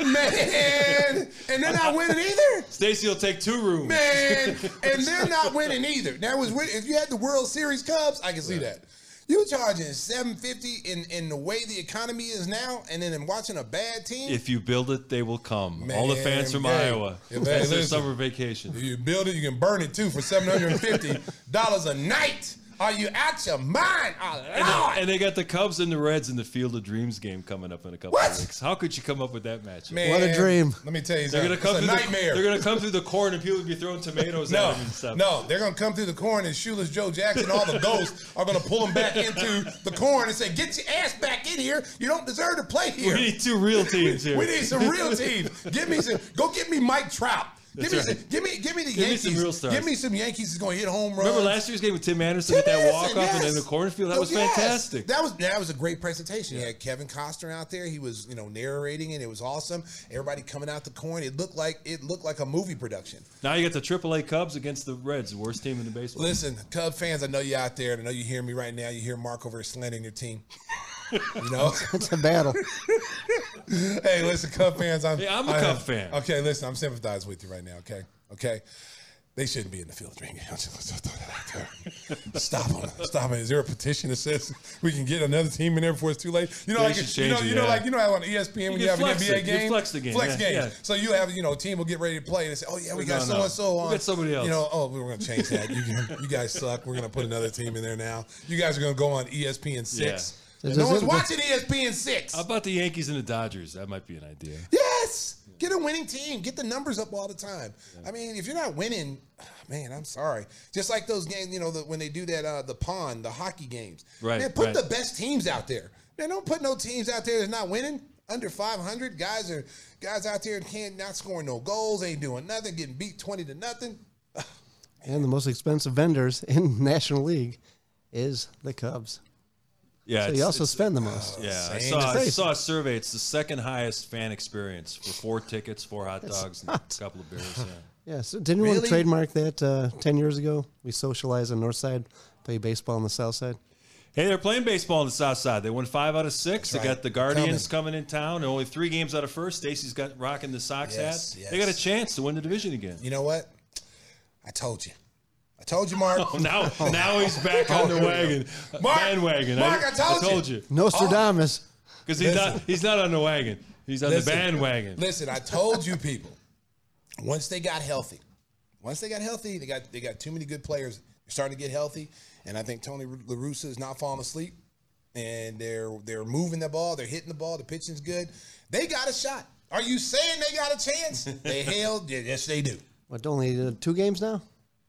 man, and they're not winning either. Stacey will take two rooms. Man, and they're not winning either. That was if you had the World Series Cubs, I can see that. You charging seven fifty in in the way the economy is now, and then in watching a bad team. If you build it, they will come. All the fans Man, from hey, Iowa. hey, That's their summer vacation. If you build it, you can burn it too for seven hundred and fifty dollars a night. Are you out your mind? Oh, And they, and they got the Cubs and the Reds in the Field of Dreams game coming up in a couple What? of weeks. How could you come up with that matchup? Man, What a dream. Let me tell you They're gonna come it's a through nightmare. The, they're gonna come through the corn and people will be throwing tomatoes no, at them and stuff. no, they're gonna come through the corn and shoeless Joe Jackson. All the ghosts are gonna pull them back into the corn and say, "Get your ass back in here. You don't deserve to play here." We need two real teams here. We need some real teams. Give me some. Go get me Mike Trout. Give me, some, right. give me, give me the Give me Yankees. some real stars. Give me some Yankees that's going to hit home runs. Remember last year's game with Tim Anderson Tim with that walk off and yes. in the cornfield? That Oh, was yes. fantastic. That was that was a great presentation. You had Kevin Costner out there. He was you know narrating it. It was awesome. Everybody coming out the corn. It looked like it looked like a movie production. Now you got the AAA Cubs against the Reds, the worst team in the baseball. Listen, Cub fans, I know you out there. I know you hear me right now. You hear Mark over slandering your team. You know. It's a battle. hey, listen, Cub fans. I'm, Yeah, I'm a I- Cub fan. Okay, listen, I'm sympathizing with you right now. Okay, okay. They shouldn't be in the field of dream game. Let's just throw that out there. Stop them. Stop it. Is there a petition that says we can get another team in there before it's too late? You know, They like you know, change it, you know, yeah. like you know how on ESPN when You you, have an NBA it. You game, flex the game, flex yeah, game. yeah. So you have you know a team will get ready to play and they say, oh yeah, we got No, no. so and so on. We got somebody else. You know, oh we we're gonna change that. You, you guys suck. We're gonna put another team in there now. You guys are gonna go on ESPN six. Yeah. No one's watching ESPN six. How about the Yankees and the Dodgers? That might be an idea. Yes. Get a winning team. Get the numbers up all the time. I mean, if you're not winning, man, I'm sorry. Just like those games, you know, the, when they do that, uh, the pond, the hockey games. Right, Man, put right. the best teams out there. Man, don't put no teams out there that's not winning. Under 500 guys are guys out there can't not scoring no goals, ain't doing nothing, getting beat 20 to nothing. And the most expensive vendors in National League is the Cubs. Yeah, So you also spend the most. Yeah, I saw, I saw a survey. It's the second highest fan experience for four tickets, four hot dogs, and a couple of beers. Yeah. Yeah, so didn't anyone Really? trademark that uh, 10 years ago? We socialize on the north side, play baseball on the south side. Hey, they're playing baseball on the south side. They won five out of six. That's they right. got the Guardians coming in town. And only three games out of first. Stacey's got rocking the Sox Yes, hat. yes. They got a chance to win the division again. You know what? I told you. I told you, Mark. Oh, now, now he's back on the wagon, Mark, bandwagon. Mark, I told you. you Nostradamus. because he's Listen. not he's not on the wagon. He's on Listen, the bandwagon. Listen, I told you people. Once they got healthy, once they got healthy, they got they got too many good players. They're starting to get healthy, and I think Tony La Russa is not falling asleep. And they're they're moving the ball, they're hitting the ball, the pitching's good. They got a shot. Are you saying they got a chance? they held. Yes, they do. What, only uh, two games now?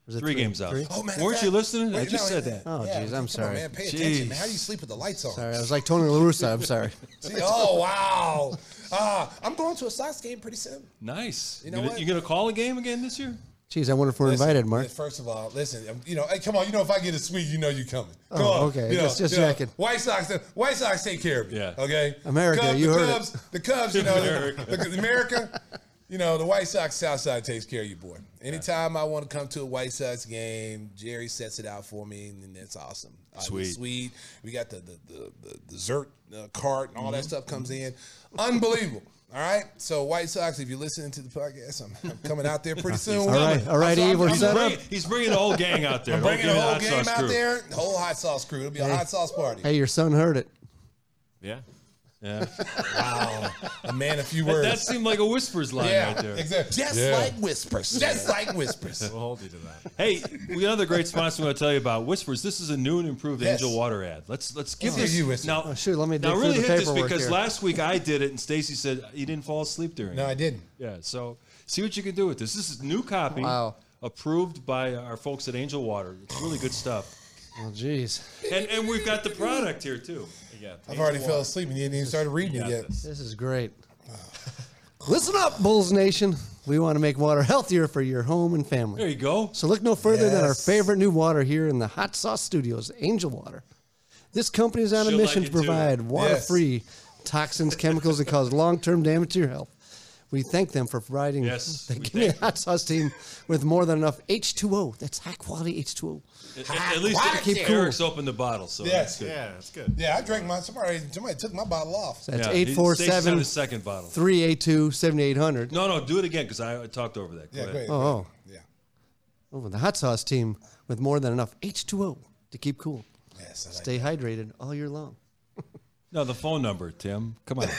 Or it Three games out. Three? Oh man, Weren't you listening? I just said that. Oh, yeah, jeez, I'm come on, sorry. man. Pay Jeez. attention, man. How do you sleep with the lights on? Sorry, I was like Tony La Russa. I'm sorry. See, oh wow. Uh, I'm going to a Sox game pretty soon. Nice. You know gonna, what? You gonna call a game again this year? Geez, I wonder if we're Listen, invited, Mark. First of all, listen. um, You know, hey, come on. You know, if I get a suite, you know you're coming. Come Oh, on. okay. You know, Just- just you know, checking. White Sox. White Sox take care of you. Yeah. Okay. America, Cubs, you the heard it. Cubs, The Cubs. You know, America. the, America. You know, the White Sox South Side takes care of you, boy. Anytime I want to come to a White Sox game, Jerry sets it out for me, and that's awesome. Uh, Sweet. sweet. We got the the the, the dessert uh, cart and all Mm-hmm. that stuff comes in. Unbelievable. All right. So White Sox, if you're listening to the podcast, I'm, I'm coming out there pretty soon. All right, all right, I'm- Eve, we're I'm set up. He's bringing the whole gang out there. I'm bringing the whole hot game sauce out crew. there, the whole hot sauce crew. It'll be a hot sauce party. Hey, your son heard it. Yeah. Yeah. Wow, a man, a few That, words. that seemed like a whispers line yeah, right there. exactly. Just Yeah. like whispers. Just like whispers. We'll hold you to that. Hey, we got another great sponsor we want to tell you about. Whispers. This is a new and improved Yes. Angel Water ad. Let's let's give Let's this give you Whisper. now. Oh, shoot, let me now really hit this because here. last week I did it and Stacey said you didn't fall asleep during it. No, it. I didn't. Yeah, so see what you can do with this. This is new copy, Wow. approved by our folks at Angel Water. It's really good stuff. Oh, jeez. And and we've got the product here too. You I've already fell asleep and you didn't even started reading it yet. This is great. Listen up, Bulls Nation. We want to make water healthier for your home and family. There you go. So look no further than our Yes. favorite new water here in the Hot Sauce Studios, Angel Water. This company is on a She'll mission like to it provide water-free toxins, chemicals that cause long-term damage to your health. We thank them for providing Yes, the we Give Me Hot Sauce team with more than enough H2O. That's high-quality H2O. At, at least Why keep cool. Eric's opened the bottle, so Yes. that's good. Yeah, that's good. Yeah, I drank mine. Somebody, somebody took my bottle off. That's Yeah, he- 847 his second bottle. 382 7800. No, no, do it again because I talked over that. Go Yeah, ahead. great. Oh, oh. Yeah. Oh, the Hot Sauce team with more than enough H2O to keep cool. Yes, I like Stay hydrated all year long. No, the phone number, Tim. Come on.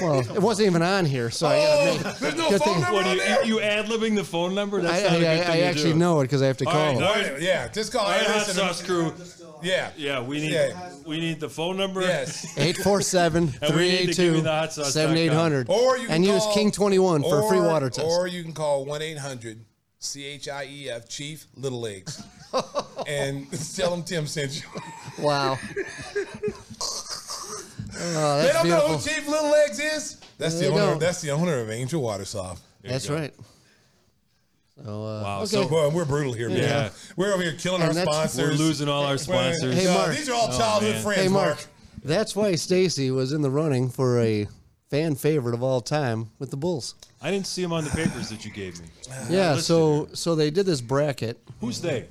Well, it wasn't even on here, so I gotta. Oh, there's no good phone thing- number What are on you, there? you ad libbing the phone number? I, That's I, not a good I, thing I to actually do. know it because I have to All call right, them. all right. Yeah, just call All right, hot Harrison. sauce crew. Yeah. Yeah, we need Yeah. we need the phone number. Yes. 847 And we need to give you 382 the hot sauce dot com. 7800. Or you can And use call- King21 for a free or- water test. Or you can call 1 800 C H I E F Chief Little Legs and tell them Tim sent you. Wow. Oh, They don't know who Chief Little Legs is? That's They the owner. don't. That's the owner of Angel Water Soft. That's right. So, uh, Wow, okay. so- Boy, we're brutal here, man. Yeah. We're over here killing And our sponsors. We're losing all our sponsors. Hey, no, Mark. These are all Oh, childhood man. friends, hey, Mark. Mark. That's why Stacey was in the running for a fan favorite of all time with the Bulls. I didn't see him on the papers that you gave me. Yeah, so so they did this bracket. Who's they?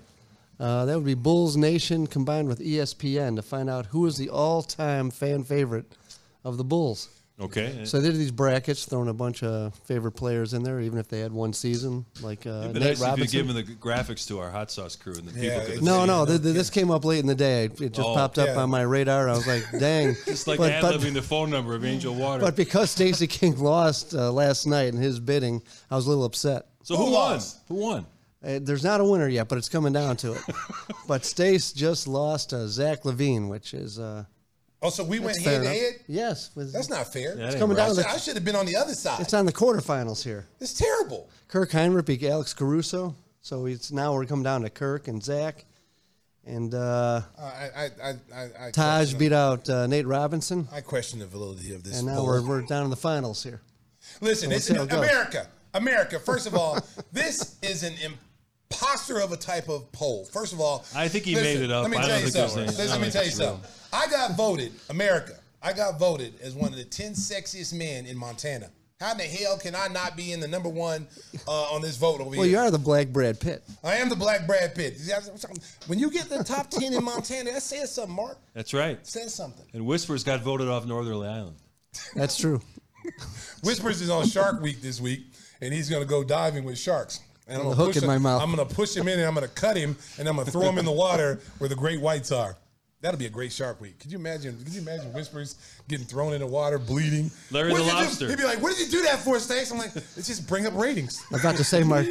Uh, that would be Bulls Nation combined with ESPN to find out who is the all-time fan favorite of the Bulls. Okay. So they did these brackets, throwing a bunch of favorite players in there, even if they had one season, like uh, It'd be Nate nice if you Robinson. given the graphics to our hot sauce crew and the people Yeah, could no, no, th- th- this came up late in the day. It just Oh, popped up yeah. on my radar. I was like, "Dang!" It's like but, ad but, libbing the phone number of Angel Water. but because Stacey King lost uh, last night in his bidding, I was a little upset. so Who who, won? lost? Who won? Uh, there's not a winner yet, but it's coming down to it. but Stace just lost uh, Zach LaVine, which is uh, Oh, so we went that's head to enough. head? Yes, with- That's not fair. Yeah, it's coming ain't I down to should, I should have been on the other side. It's on the quarterfinals here. It's terrible. Kirk Hinrich beat Alex Caruso, so it's now we're coming down to Kirk and Zach, and uh, I, I, I, I, I Taj question- beat out uh, Nate Robinson, I question the validity of this. and now we're, we're down in the finals here. Listen, So it's we'll see how it goes. America. America. First of all, this is an imposter of a type of poll. First of all, I think he listen, made it up. Let me I tell don't you think something. I Listen, let me tell you real. something. I got voted, America. I got voted as one of the ten sexiest men in Montana. How in the hell can I not be in the number one uh, on this vote over Well, here? Well, you are the Black Brad Pitt. I am the Black Brad Pitt. When you get the top ten in Montana, that says something, Mark. That's right. Says something. And Whispers got voted off Northerly Island. That's true. Whispers is on Shark Week this week, and he's going to go diving with sharks. And I'm With gonna hook push in him- my mouth. I'm going to push him in, and I'm going to cut him, and I'm going to throw him in the water where the great whites are. That'll be a great Shark Week. Could you imagine? Could you imagine Whispers getting thrown in the water, bleeding? Larry What the did do? Lobster. He'd be like, "What did you do that for, Stace?" I'm like, "It's just bring up ratings." I was about to say, Mark,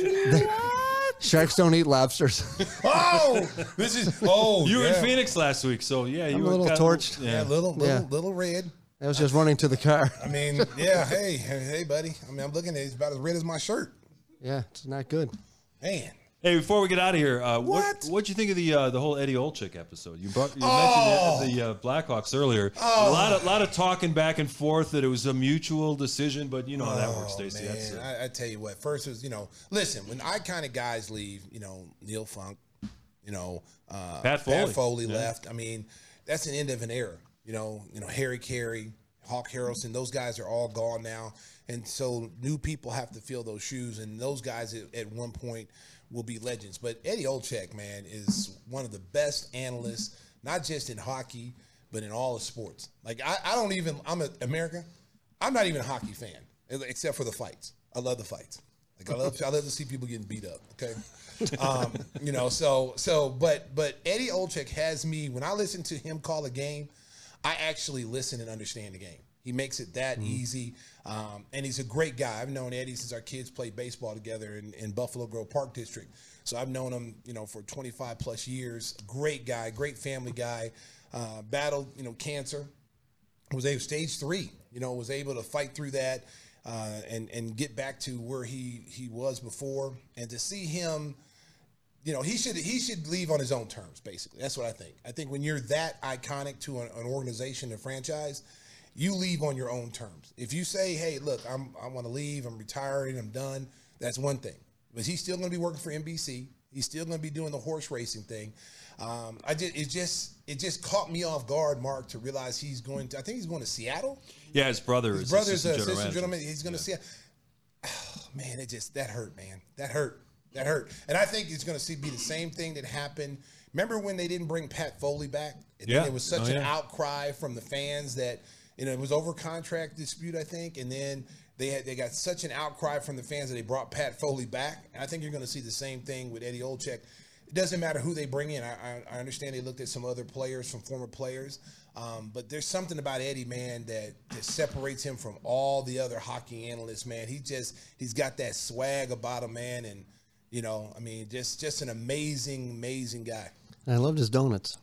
sharks don't eat lobsters. Oh, this is oh, You were yeah. in Phoenix last week, so yeah, you I'm a little got- torched. Yeah, Yeah. little, little, Yeah. little red. I was just running to the car. I mean, yeah, hey, hey, hey, buddy. I mean, I'm looking at it. It's about as red as my shirt. Yeah, it's not good. Man, Hey, before we get out of here, uh, what What? what'd you think of the uh, the whole Eddie Olczyk episode? You brought you Oh. mentioned the, the uh, Blackhawks earlier. A lot of lot of talking back and forth that it was a mutual decision, but you know how that works, Oh, Stacey. man, That's uh, I, I tell you what. First was you know, listen when iconic guys leave, you know Neil Funk, you know uh, Pat Foley. Yeah. left. I mean, that's an end of an era. You know, you know Harry Caray, Hawk Harrelson. Those guys are all gone now, and so new people have to fill those shoes. And those guys at, at one point will be legends. But Eddie Olczyk, man, is one of the best analysts, not just in hockey, but in all of sports. Like I, I don't even. I'm an American. I'm not even a hockey fan, except for the fights. I love the fights. Like I love, I love to see people getting beat up. Okay, um, you know. So, so, but, but Eddie Olczyk has me when I listen to him call a game, I actually listen and understand the game. He makes it that easy, um, and he's a great guy. I've known Eddie since our kids played baseball together in, in Buffalo Grove Park District. So I've known him, you know, for 25 plus years. Great guy, great family guy. Uh, battled, you know, cancer was able stage three. You know, was able to fight through that uh, and and get back to where he he was before. And to see him, you know, he should he should leave on his own terms. Basically, that's what I think. I think when you're that iconic to an, an organization, a franchise, you leave on your own terms. If you say, "Hey, look, I'm I want to leave. I'm retiring. I'm done," that's one thing. But he's still going to be working for NBC. He's still going to be doing the horse racing thing. Um, I just it just it just caught me off guard, Mark, to realize he's going to. I think he's going to Seattle. yeah. His brother His is brother's a assistant assistant general general manager. manager. He's going to see. Oh, man, it just that hurt, man. That hurt. That hurt. And I think it's going to see be the same thing that happened. Remember when they didn't bring Pat Foley back? And Yeah. it was such Oh, an yeah. outcry from the fans that you know it was over contract dispute, I think, and then they had they got such an outcry from the fans that they brought Pat Foley back. And I think you're going to see the same thing with Eddie Olczyk. It doesn't matter who they bring in. I, I, understand they looked at some other players, some former players, um, but there's something about Eddie, man, that, that separates him from all the other hockey analysts, man. He just he's got that swag about him, man, and you know, I mean, just just an amazing, amazing guy. And I loved his donuts.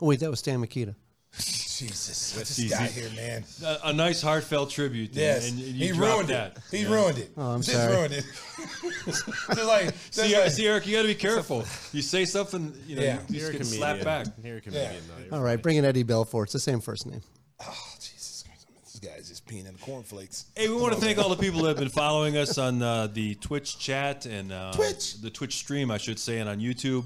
Oh wait, that was Stan Mikita. Jesus, That's this guy here, man. A, a nice heartfelt tribute. Yes, and, and you he ruined that. it. He Yeah. ruined it. Oh, I'm Just sorry. ruined it. just like, just See, like- see, Eric, you got to be careful. You say something, you know, Yeah. you You're just a get comedian. slapped back. You're a comedian, though. You're All right, bring in Eddie Belfour. It's the same first name. oh, Jesus Christ, this guy's just peeing in the cornflakes. Hey, we want to thank all the people that have been following us on uh, the Twitch chat and uh, Twitch. the Twitch stream, I should say, and on YouTube.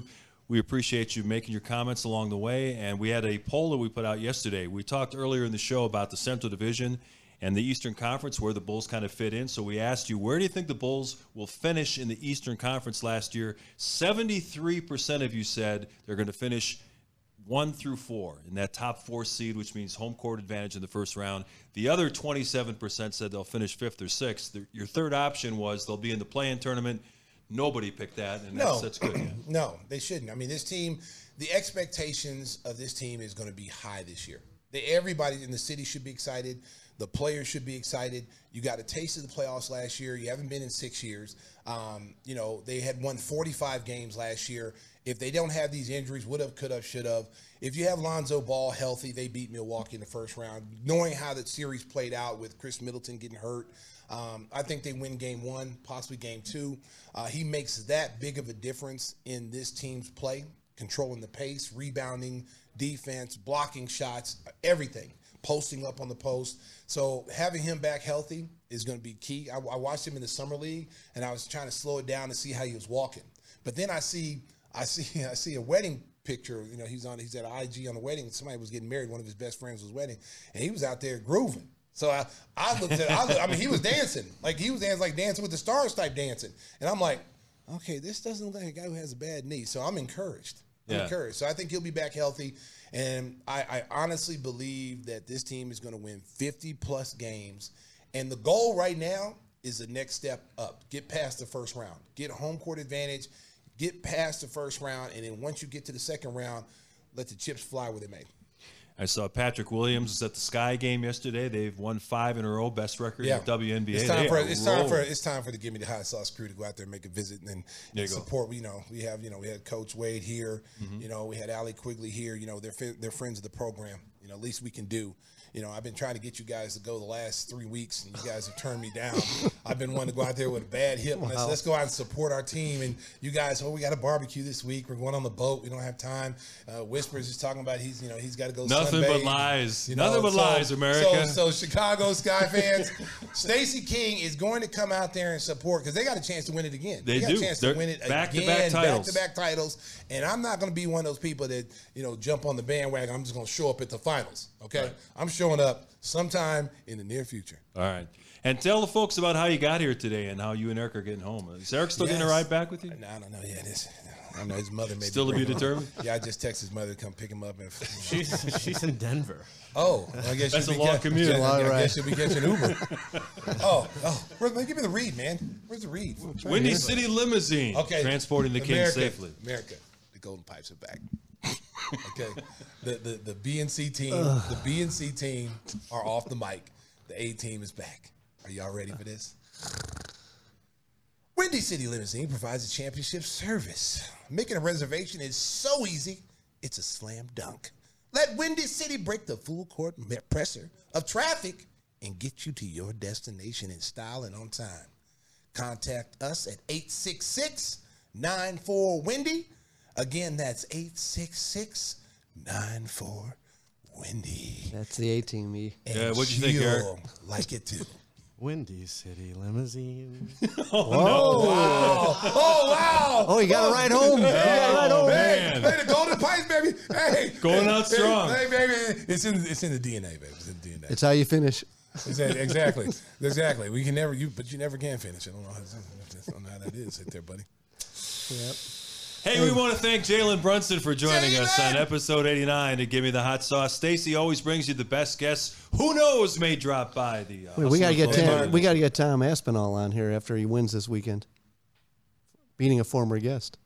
We appreciate you making your comments along the way. And we had a poll that we put out yesterday. We talked earlier in the show about the Central Division and the Eastern Conference, where the Bulls kind of fit in. So we asked you, where do you think the Bulls will finish in the Eastern Conference last year? 73% of you said they're going to finish one through four in that top four seed, which means home court advantage in the first round. The other 27% said they'll finish fifth or sixth. Your third option was they'll be in the play-in tournament. Nobody picked that, and No, that's, that's good. yeah. no, they shouldn't. I mean, this team, the expectations of this team is going to be high this year. They, everybody in the city should be excited. The players should be excited. You got a taste of the playoffs last year. You haven't been in six years. Um, you know, they had won 45 games last year. If they don't have these injuries, would have, could have, should have. If you have Lonzo Ball healthy, they beat Milwaukee in the first round. Knowing how that series played out with Khris Middleton getting hurt, um, I think they win game one, possibly game two. Uh, he makes that big of a difference in this team's play, controlling the pace, rebounding, defense, blocking shots, everything, posting up on the post. So having him back healthy is going to be key. I, I watched him in the summer league, and I was trying to slow it down to see how he was walking. But then I see, I see, I see a wedding picture. You know, he's on, he's at IG on a wedding. Somebody was getting married. One of his best friends was wedding, and he was out there grooving. So I, I looked at, I, looked, I mean, he was dancing like he was dancing like dancing with the stars type dancing, and I'm like, okay, this doesn't look like a guy who has a bad knee. So I'm encouraged. I'm Yeah. encouraged. So I think he'll be back healthy, and I, I honestly believe that this team is going to win 50 plus games, and the goal right now is the next step up. Get past the first round. Get home court advantage. Get past the first round, and then once you get to the second round, let the chips fly where they may. I saw Patrick Williams was at the Sky game yesterday. They've won five in a row, best record Yeah, in the WNBA. It's time They for it's time for it's time for the Give Me the Hot Sauce crew to go out there and make a visit and, and you go. support. You know, we have you know we had Coach Wade here. Mm-hmm. You know, we had Allie Quigley here. You know, they're they're friends of the program, you know, at least we can do. You know, I've been trying to get you guys to go the last three weeks, and you guys have turned me down. I've been wanting to go out there with a bad hip. Let's, Wow. let's go out and support our team. And you guys, oh, we got a barbecue this week. We're going on the boat. We don't have time. Uh, Whispers is talking about he's, you know, he's got to go. Nothing but sunbathe. lies. You know, Nothing but so- lies, America. So, so Chicago Sky fans, Stacey King is going to come out there and support because they got a chance to win it again. They got do. a chance They're to win it back-to-back titles. back-to-back titles. And I'm not going to be one of those people that you know jump on the bandwagon. I'm just going to show up at the finals. Okay, I'm showing up sometime in the near future. All right. And tell the folks about how you got here today and how you and Eric are getting home. Is Eric still getting a ride back with you? Uh, no, I don't know. Yeah, this. I don't know his mother may Still to be bringing him. determined? Yeah, I just texted his mother to come pick him up. And She's she's in Denver. Oh, I guess That's she'll a long get- commute. I, A lot of I ride. guess she'll be catching Uber. oh, oh, where, give me the read, man. Where's the read? Windy City Limousine. Okay, Transporting the King safely. America, the Golden Pipes are back. Okay, the the the BNC team, the BNC team are off the mic. The A team is back. Are y'all ready for this? Windy City Limousine provides a championship service. Making a reservation is so easy, it's a slam dunk. Let Windy City break the full court pressure of traffic and get you to your destination in style and on time. Contact us at 866 94 Windy. Again, that's 866 94 Windy. That's the A team. E. Yeah, what'd you think, Eric? You'll Like it too. Windy City Limousine. Oh, wow. Oh, wow. Oh, you got to ride home. You got to ride oh, home. Hey, man. hey, the Golden Pipes, baby. Hey, Going out hey, strong. Hey, baby, it's in it's in the DNA, baby. It's in the DNA. It's how you finish. It's exactly, exactly. We can never, you, but you never can finish. I don't know how, I don't know how that is, right there, buddy. Hey, we want to thank Jalen Brunson for joining us on episode 89 to Give Me the Hot Sauce. Stacey always brings you the best guests. Who knows may drop by the. Uh, Wait, we got to get Tom, we got to get Tom Aspinall on here after he wins this weekend, beating a former guest.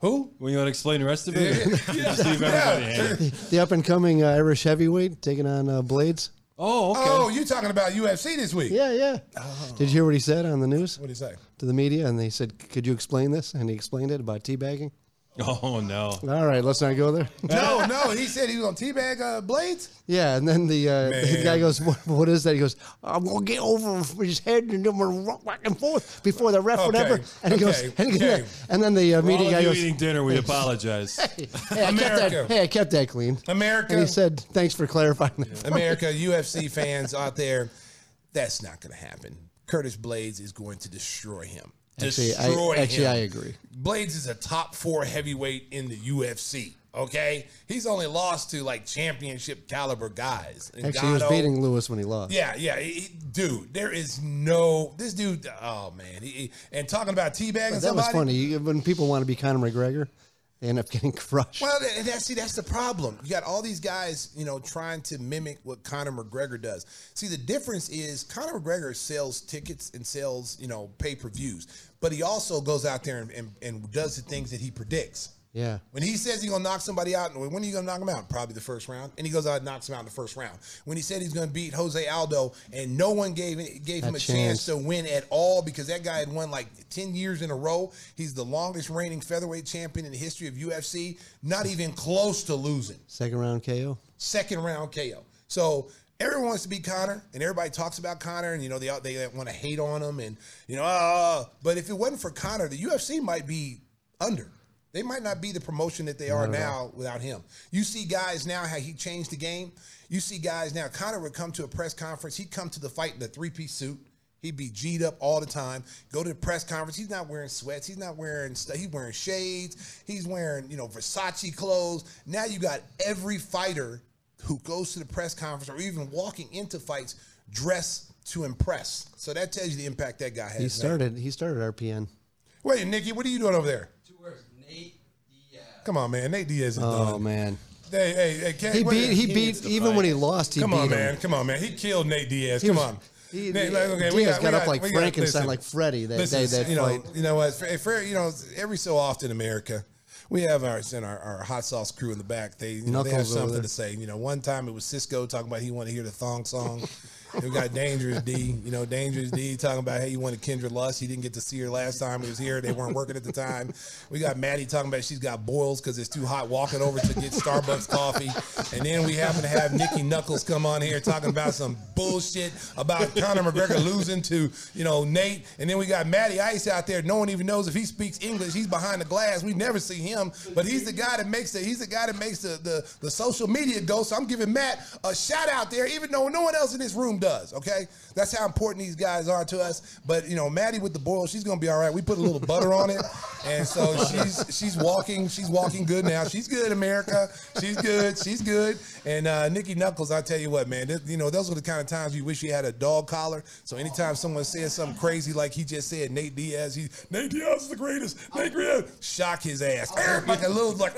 Who? Well, you want to explain the rest of it? Just leave everybody hanging. The up and coming uh, Irish heavyweight taking on uh, Blaydes. Oh, okay. Oh, you talking about UFC this week? Yeah, yeah. Oh. Did you hear what he said on the news What did he say? to the media? And they said, "Could you explain this?" And he explained it about teabagging. Oh, no. All right, let's not go there. No, no. He said he was on teabag uh, Blaydes. Yeah, and then the, uh, the guy goes, what, "What is that?" He goes, "I'm gonna get over his head and then we're rock back and forth before the ref, Okay, whatever." And he goes, and, he goes okay. and then the uh, For all media of guy you goes, eating dinner, we apologize. "Hey, I kept that. America. Hey, I kept that clean." America. And he said, "Thanks for clarifying that." America, UFC fans out there, that's not going to happen. Curtis Blaydes is going to destroy him. Actually, I- actually, him. I agree. Blaydes is a top four heavyweight in the UFC. Okay, he's only lost to like championship caliber guys. Actually, he was beating Lewis when he lost. Yeah, yeah, he- dude. There is no this dude. Oh man, he, and talking about teabagging that somebody. was funny. When people want to be Conor McGregor, they end up getting crushed. Well, that, that's see, that's the problem. You got all these guys, you know, trying to mimic what Conor McGregor does. See, the difference is Conor McGregor sells tickets and sells, you know, pay per views, but he also goes out there and, and, and does the things that he predicts. Yeah. When he says he's gonna knock somebody out, when are you gonna knock him out? Probably the first round, and he goes out and knocks him out in the first round. When he said he's gonna beat Jose Aldo, and no one gave gave him A a chance. chance. to win at all because that guy had won like ten years in a row. He's the longest reigning featherweight champion in the history of UFC. Not even close to losing. Second round KO. Second round KO. So. Everyone wants to be Conor, and everybody talks about Conor, and you know they they want to hate on him, and you know, uh, but if it wasn't for Conor, the UFC might be under. They might not be the promotion that they are now without him. You see guys now how he changed the game. You see guys now. Conor would come to a press conference. He'd come to the fight in a three piece suit. He'd be G'd up all the time. Go to the press conference. He's not wearing sweats. He's not wearing stuff. He's wearing shades. He's wearing you know Versace clothes. Now you got every fighter who goes to the press conference or even walking into fights dressed to impress. So that tells you the impact that guy has. He started. He started RPN. Wait, Nicky, what are you doing over there? Come on, man. Nate Diaz is Oh done. man. Hey, hey, hey, Ken, He beat. He needs beat. Even fight. when he lost, he Come beat on, him. man. Come on, man. He killed Nate Diaz. He Come was- on. He, Nate, like, okay, we Diaz got, got we up got- like Frankenstein, like Freddy that listen, day. That you know, you know what? You know, every so often, in America, we have our our, our hot sauce crew in the back. They you know, they have something to say. You know, one time it was Cisco talking about he wanted to hear the thong song. We got Dangerous D. You know, Dangerous D talking about hey, you wanted Kendra Lust. He didn't get to see her last time he was here. They weren't working at the time. We got Maddie talking about she's got boils because it's too hot walking over to get Starbucks coffee. And then we happen to have Nicky Knuckles come on here talking about some bullshit about Conor McGregor losing to you know Nate. And then we got Matty Ice out there. No one even knows if he speaks English. He's behind the glass. We never see him, but he's the guy that makes the he's the guy that makes the the, the social media go. So I'm giving Matt a shout out there, even though no one else in this room does. Okay, that's how important these guys are to us. But you know, Maddie with the boil, she's gonna be all right. We put a little butter on it, and so she's she's walking she's walking good now. She's good, America. She's good. She's good. And uh, Nicky Knuckles, I tell you what, man, th- you know those are the kind of times you wish you had a dog collar. So anytime someone says something crazy like he just said, Nate Diaz, he Nate Diaz is the greatest. Nate Diaz, shock his ass like a little like.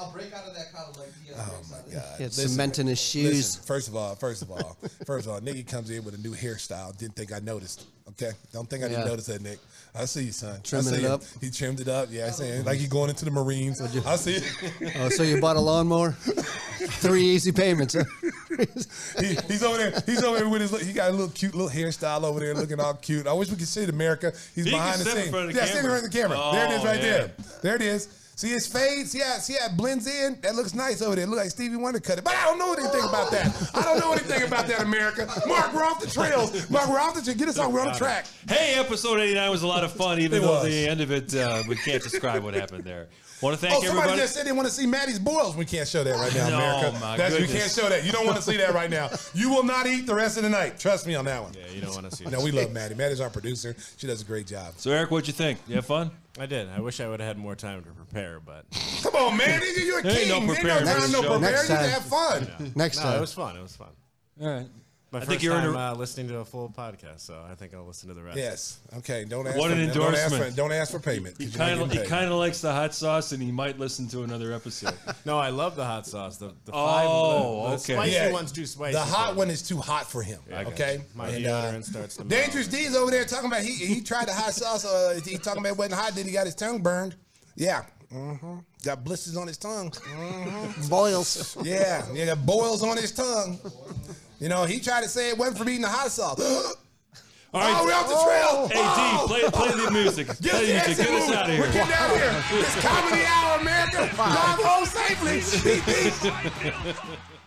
I'll break out of that collar like he Oh my God! He had cement in his shoes. listen, first of all, first of all, first of all, Nicky comes in with a new hairstyle. Didn't think I noticed. Okay, don't think I didn't Yeah. notice that, Nick. I see you, son. I Trimming see it you. up. He trimmed it up. Yeah, I see. Like he oh. going into the Marines. I see. it. Oh, so you bought a lawnmower? Three easy payments. huh? he, he's over there. He's over there with his. He got a little cute little hairstyle over there, looking all cute. I wish we could see it, America. He's He can behind the step in scenes. front of the yeah, stand in front of the camera. there it is, Oh, right yeah. there. There it is. See his fade. See how see how it blends in. That looks nice over there. Look like Stevie Wonder cut it. But I don't know anything about that. I don't know anything about that, America. Mark, we're off the trails. Mark, we're off the trail. Get us on. We're on the track. Hey, episode 89 was a lot of fun, even It though was. the end of it, uh, we can't describe what happened there. Want to thank Oh, somebody everybody. just said they want to see Maddie's boils. We can't show that right now, No, America. my That's, we goodness. can't show that. You don't want to see that right now. You will not eat the rest of the night. Trust me on that one. Yeah, you don't want to see. No, we love Maddie. Maddie's our producer. She does a great job. so, Eric, what'd you think? You have fun? I did. I wish I would have had more time to prepare, but Come on, man. You're a There ain't king. no Ain't no preparing for time, this no prepare. Next You can have fun. Next no, time. it was fun. It was fun. All right. My I first think you're time a- uh, listening to a full podcast, so I think I'll listen to the rest. Yes. Okay. Don't ask. What for, an Don't ask, for, endorsement. don't ask for payment. 'cause He kind of he kind of likes the hot sauce, and he might listen to another episode. No, I love the hot sauce. The, the Oh, five, the, the okay. spicy Yeah, one's too spicy. The hot one is too hot for him. I got okay. you. My And, deodorant starts to melt. Dangerous D's over there talking about he he tried the hot sauce. Uh, he talking about it wasn't hot. Then he got his tongue burned. Yeah. hmm Got blisters on his tongue. hmm Boils. Yeah. Yeah. Got boils on his tongue. You know, he tried to say it wasn't for eating the hot sauce. All right. Oh, we're off the oh. trail. Hey, Oh. D, play, play the music. Get play the music. Get us out of here. We're getting out of here. It's comedy hour, America. Drive home safely.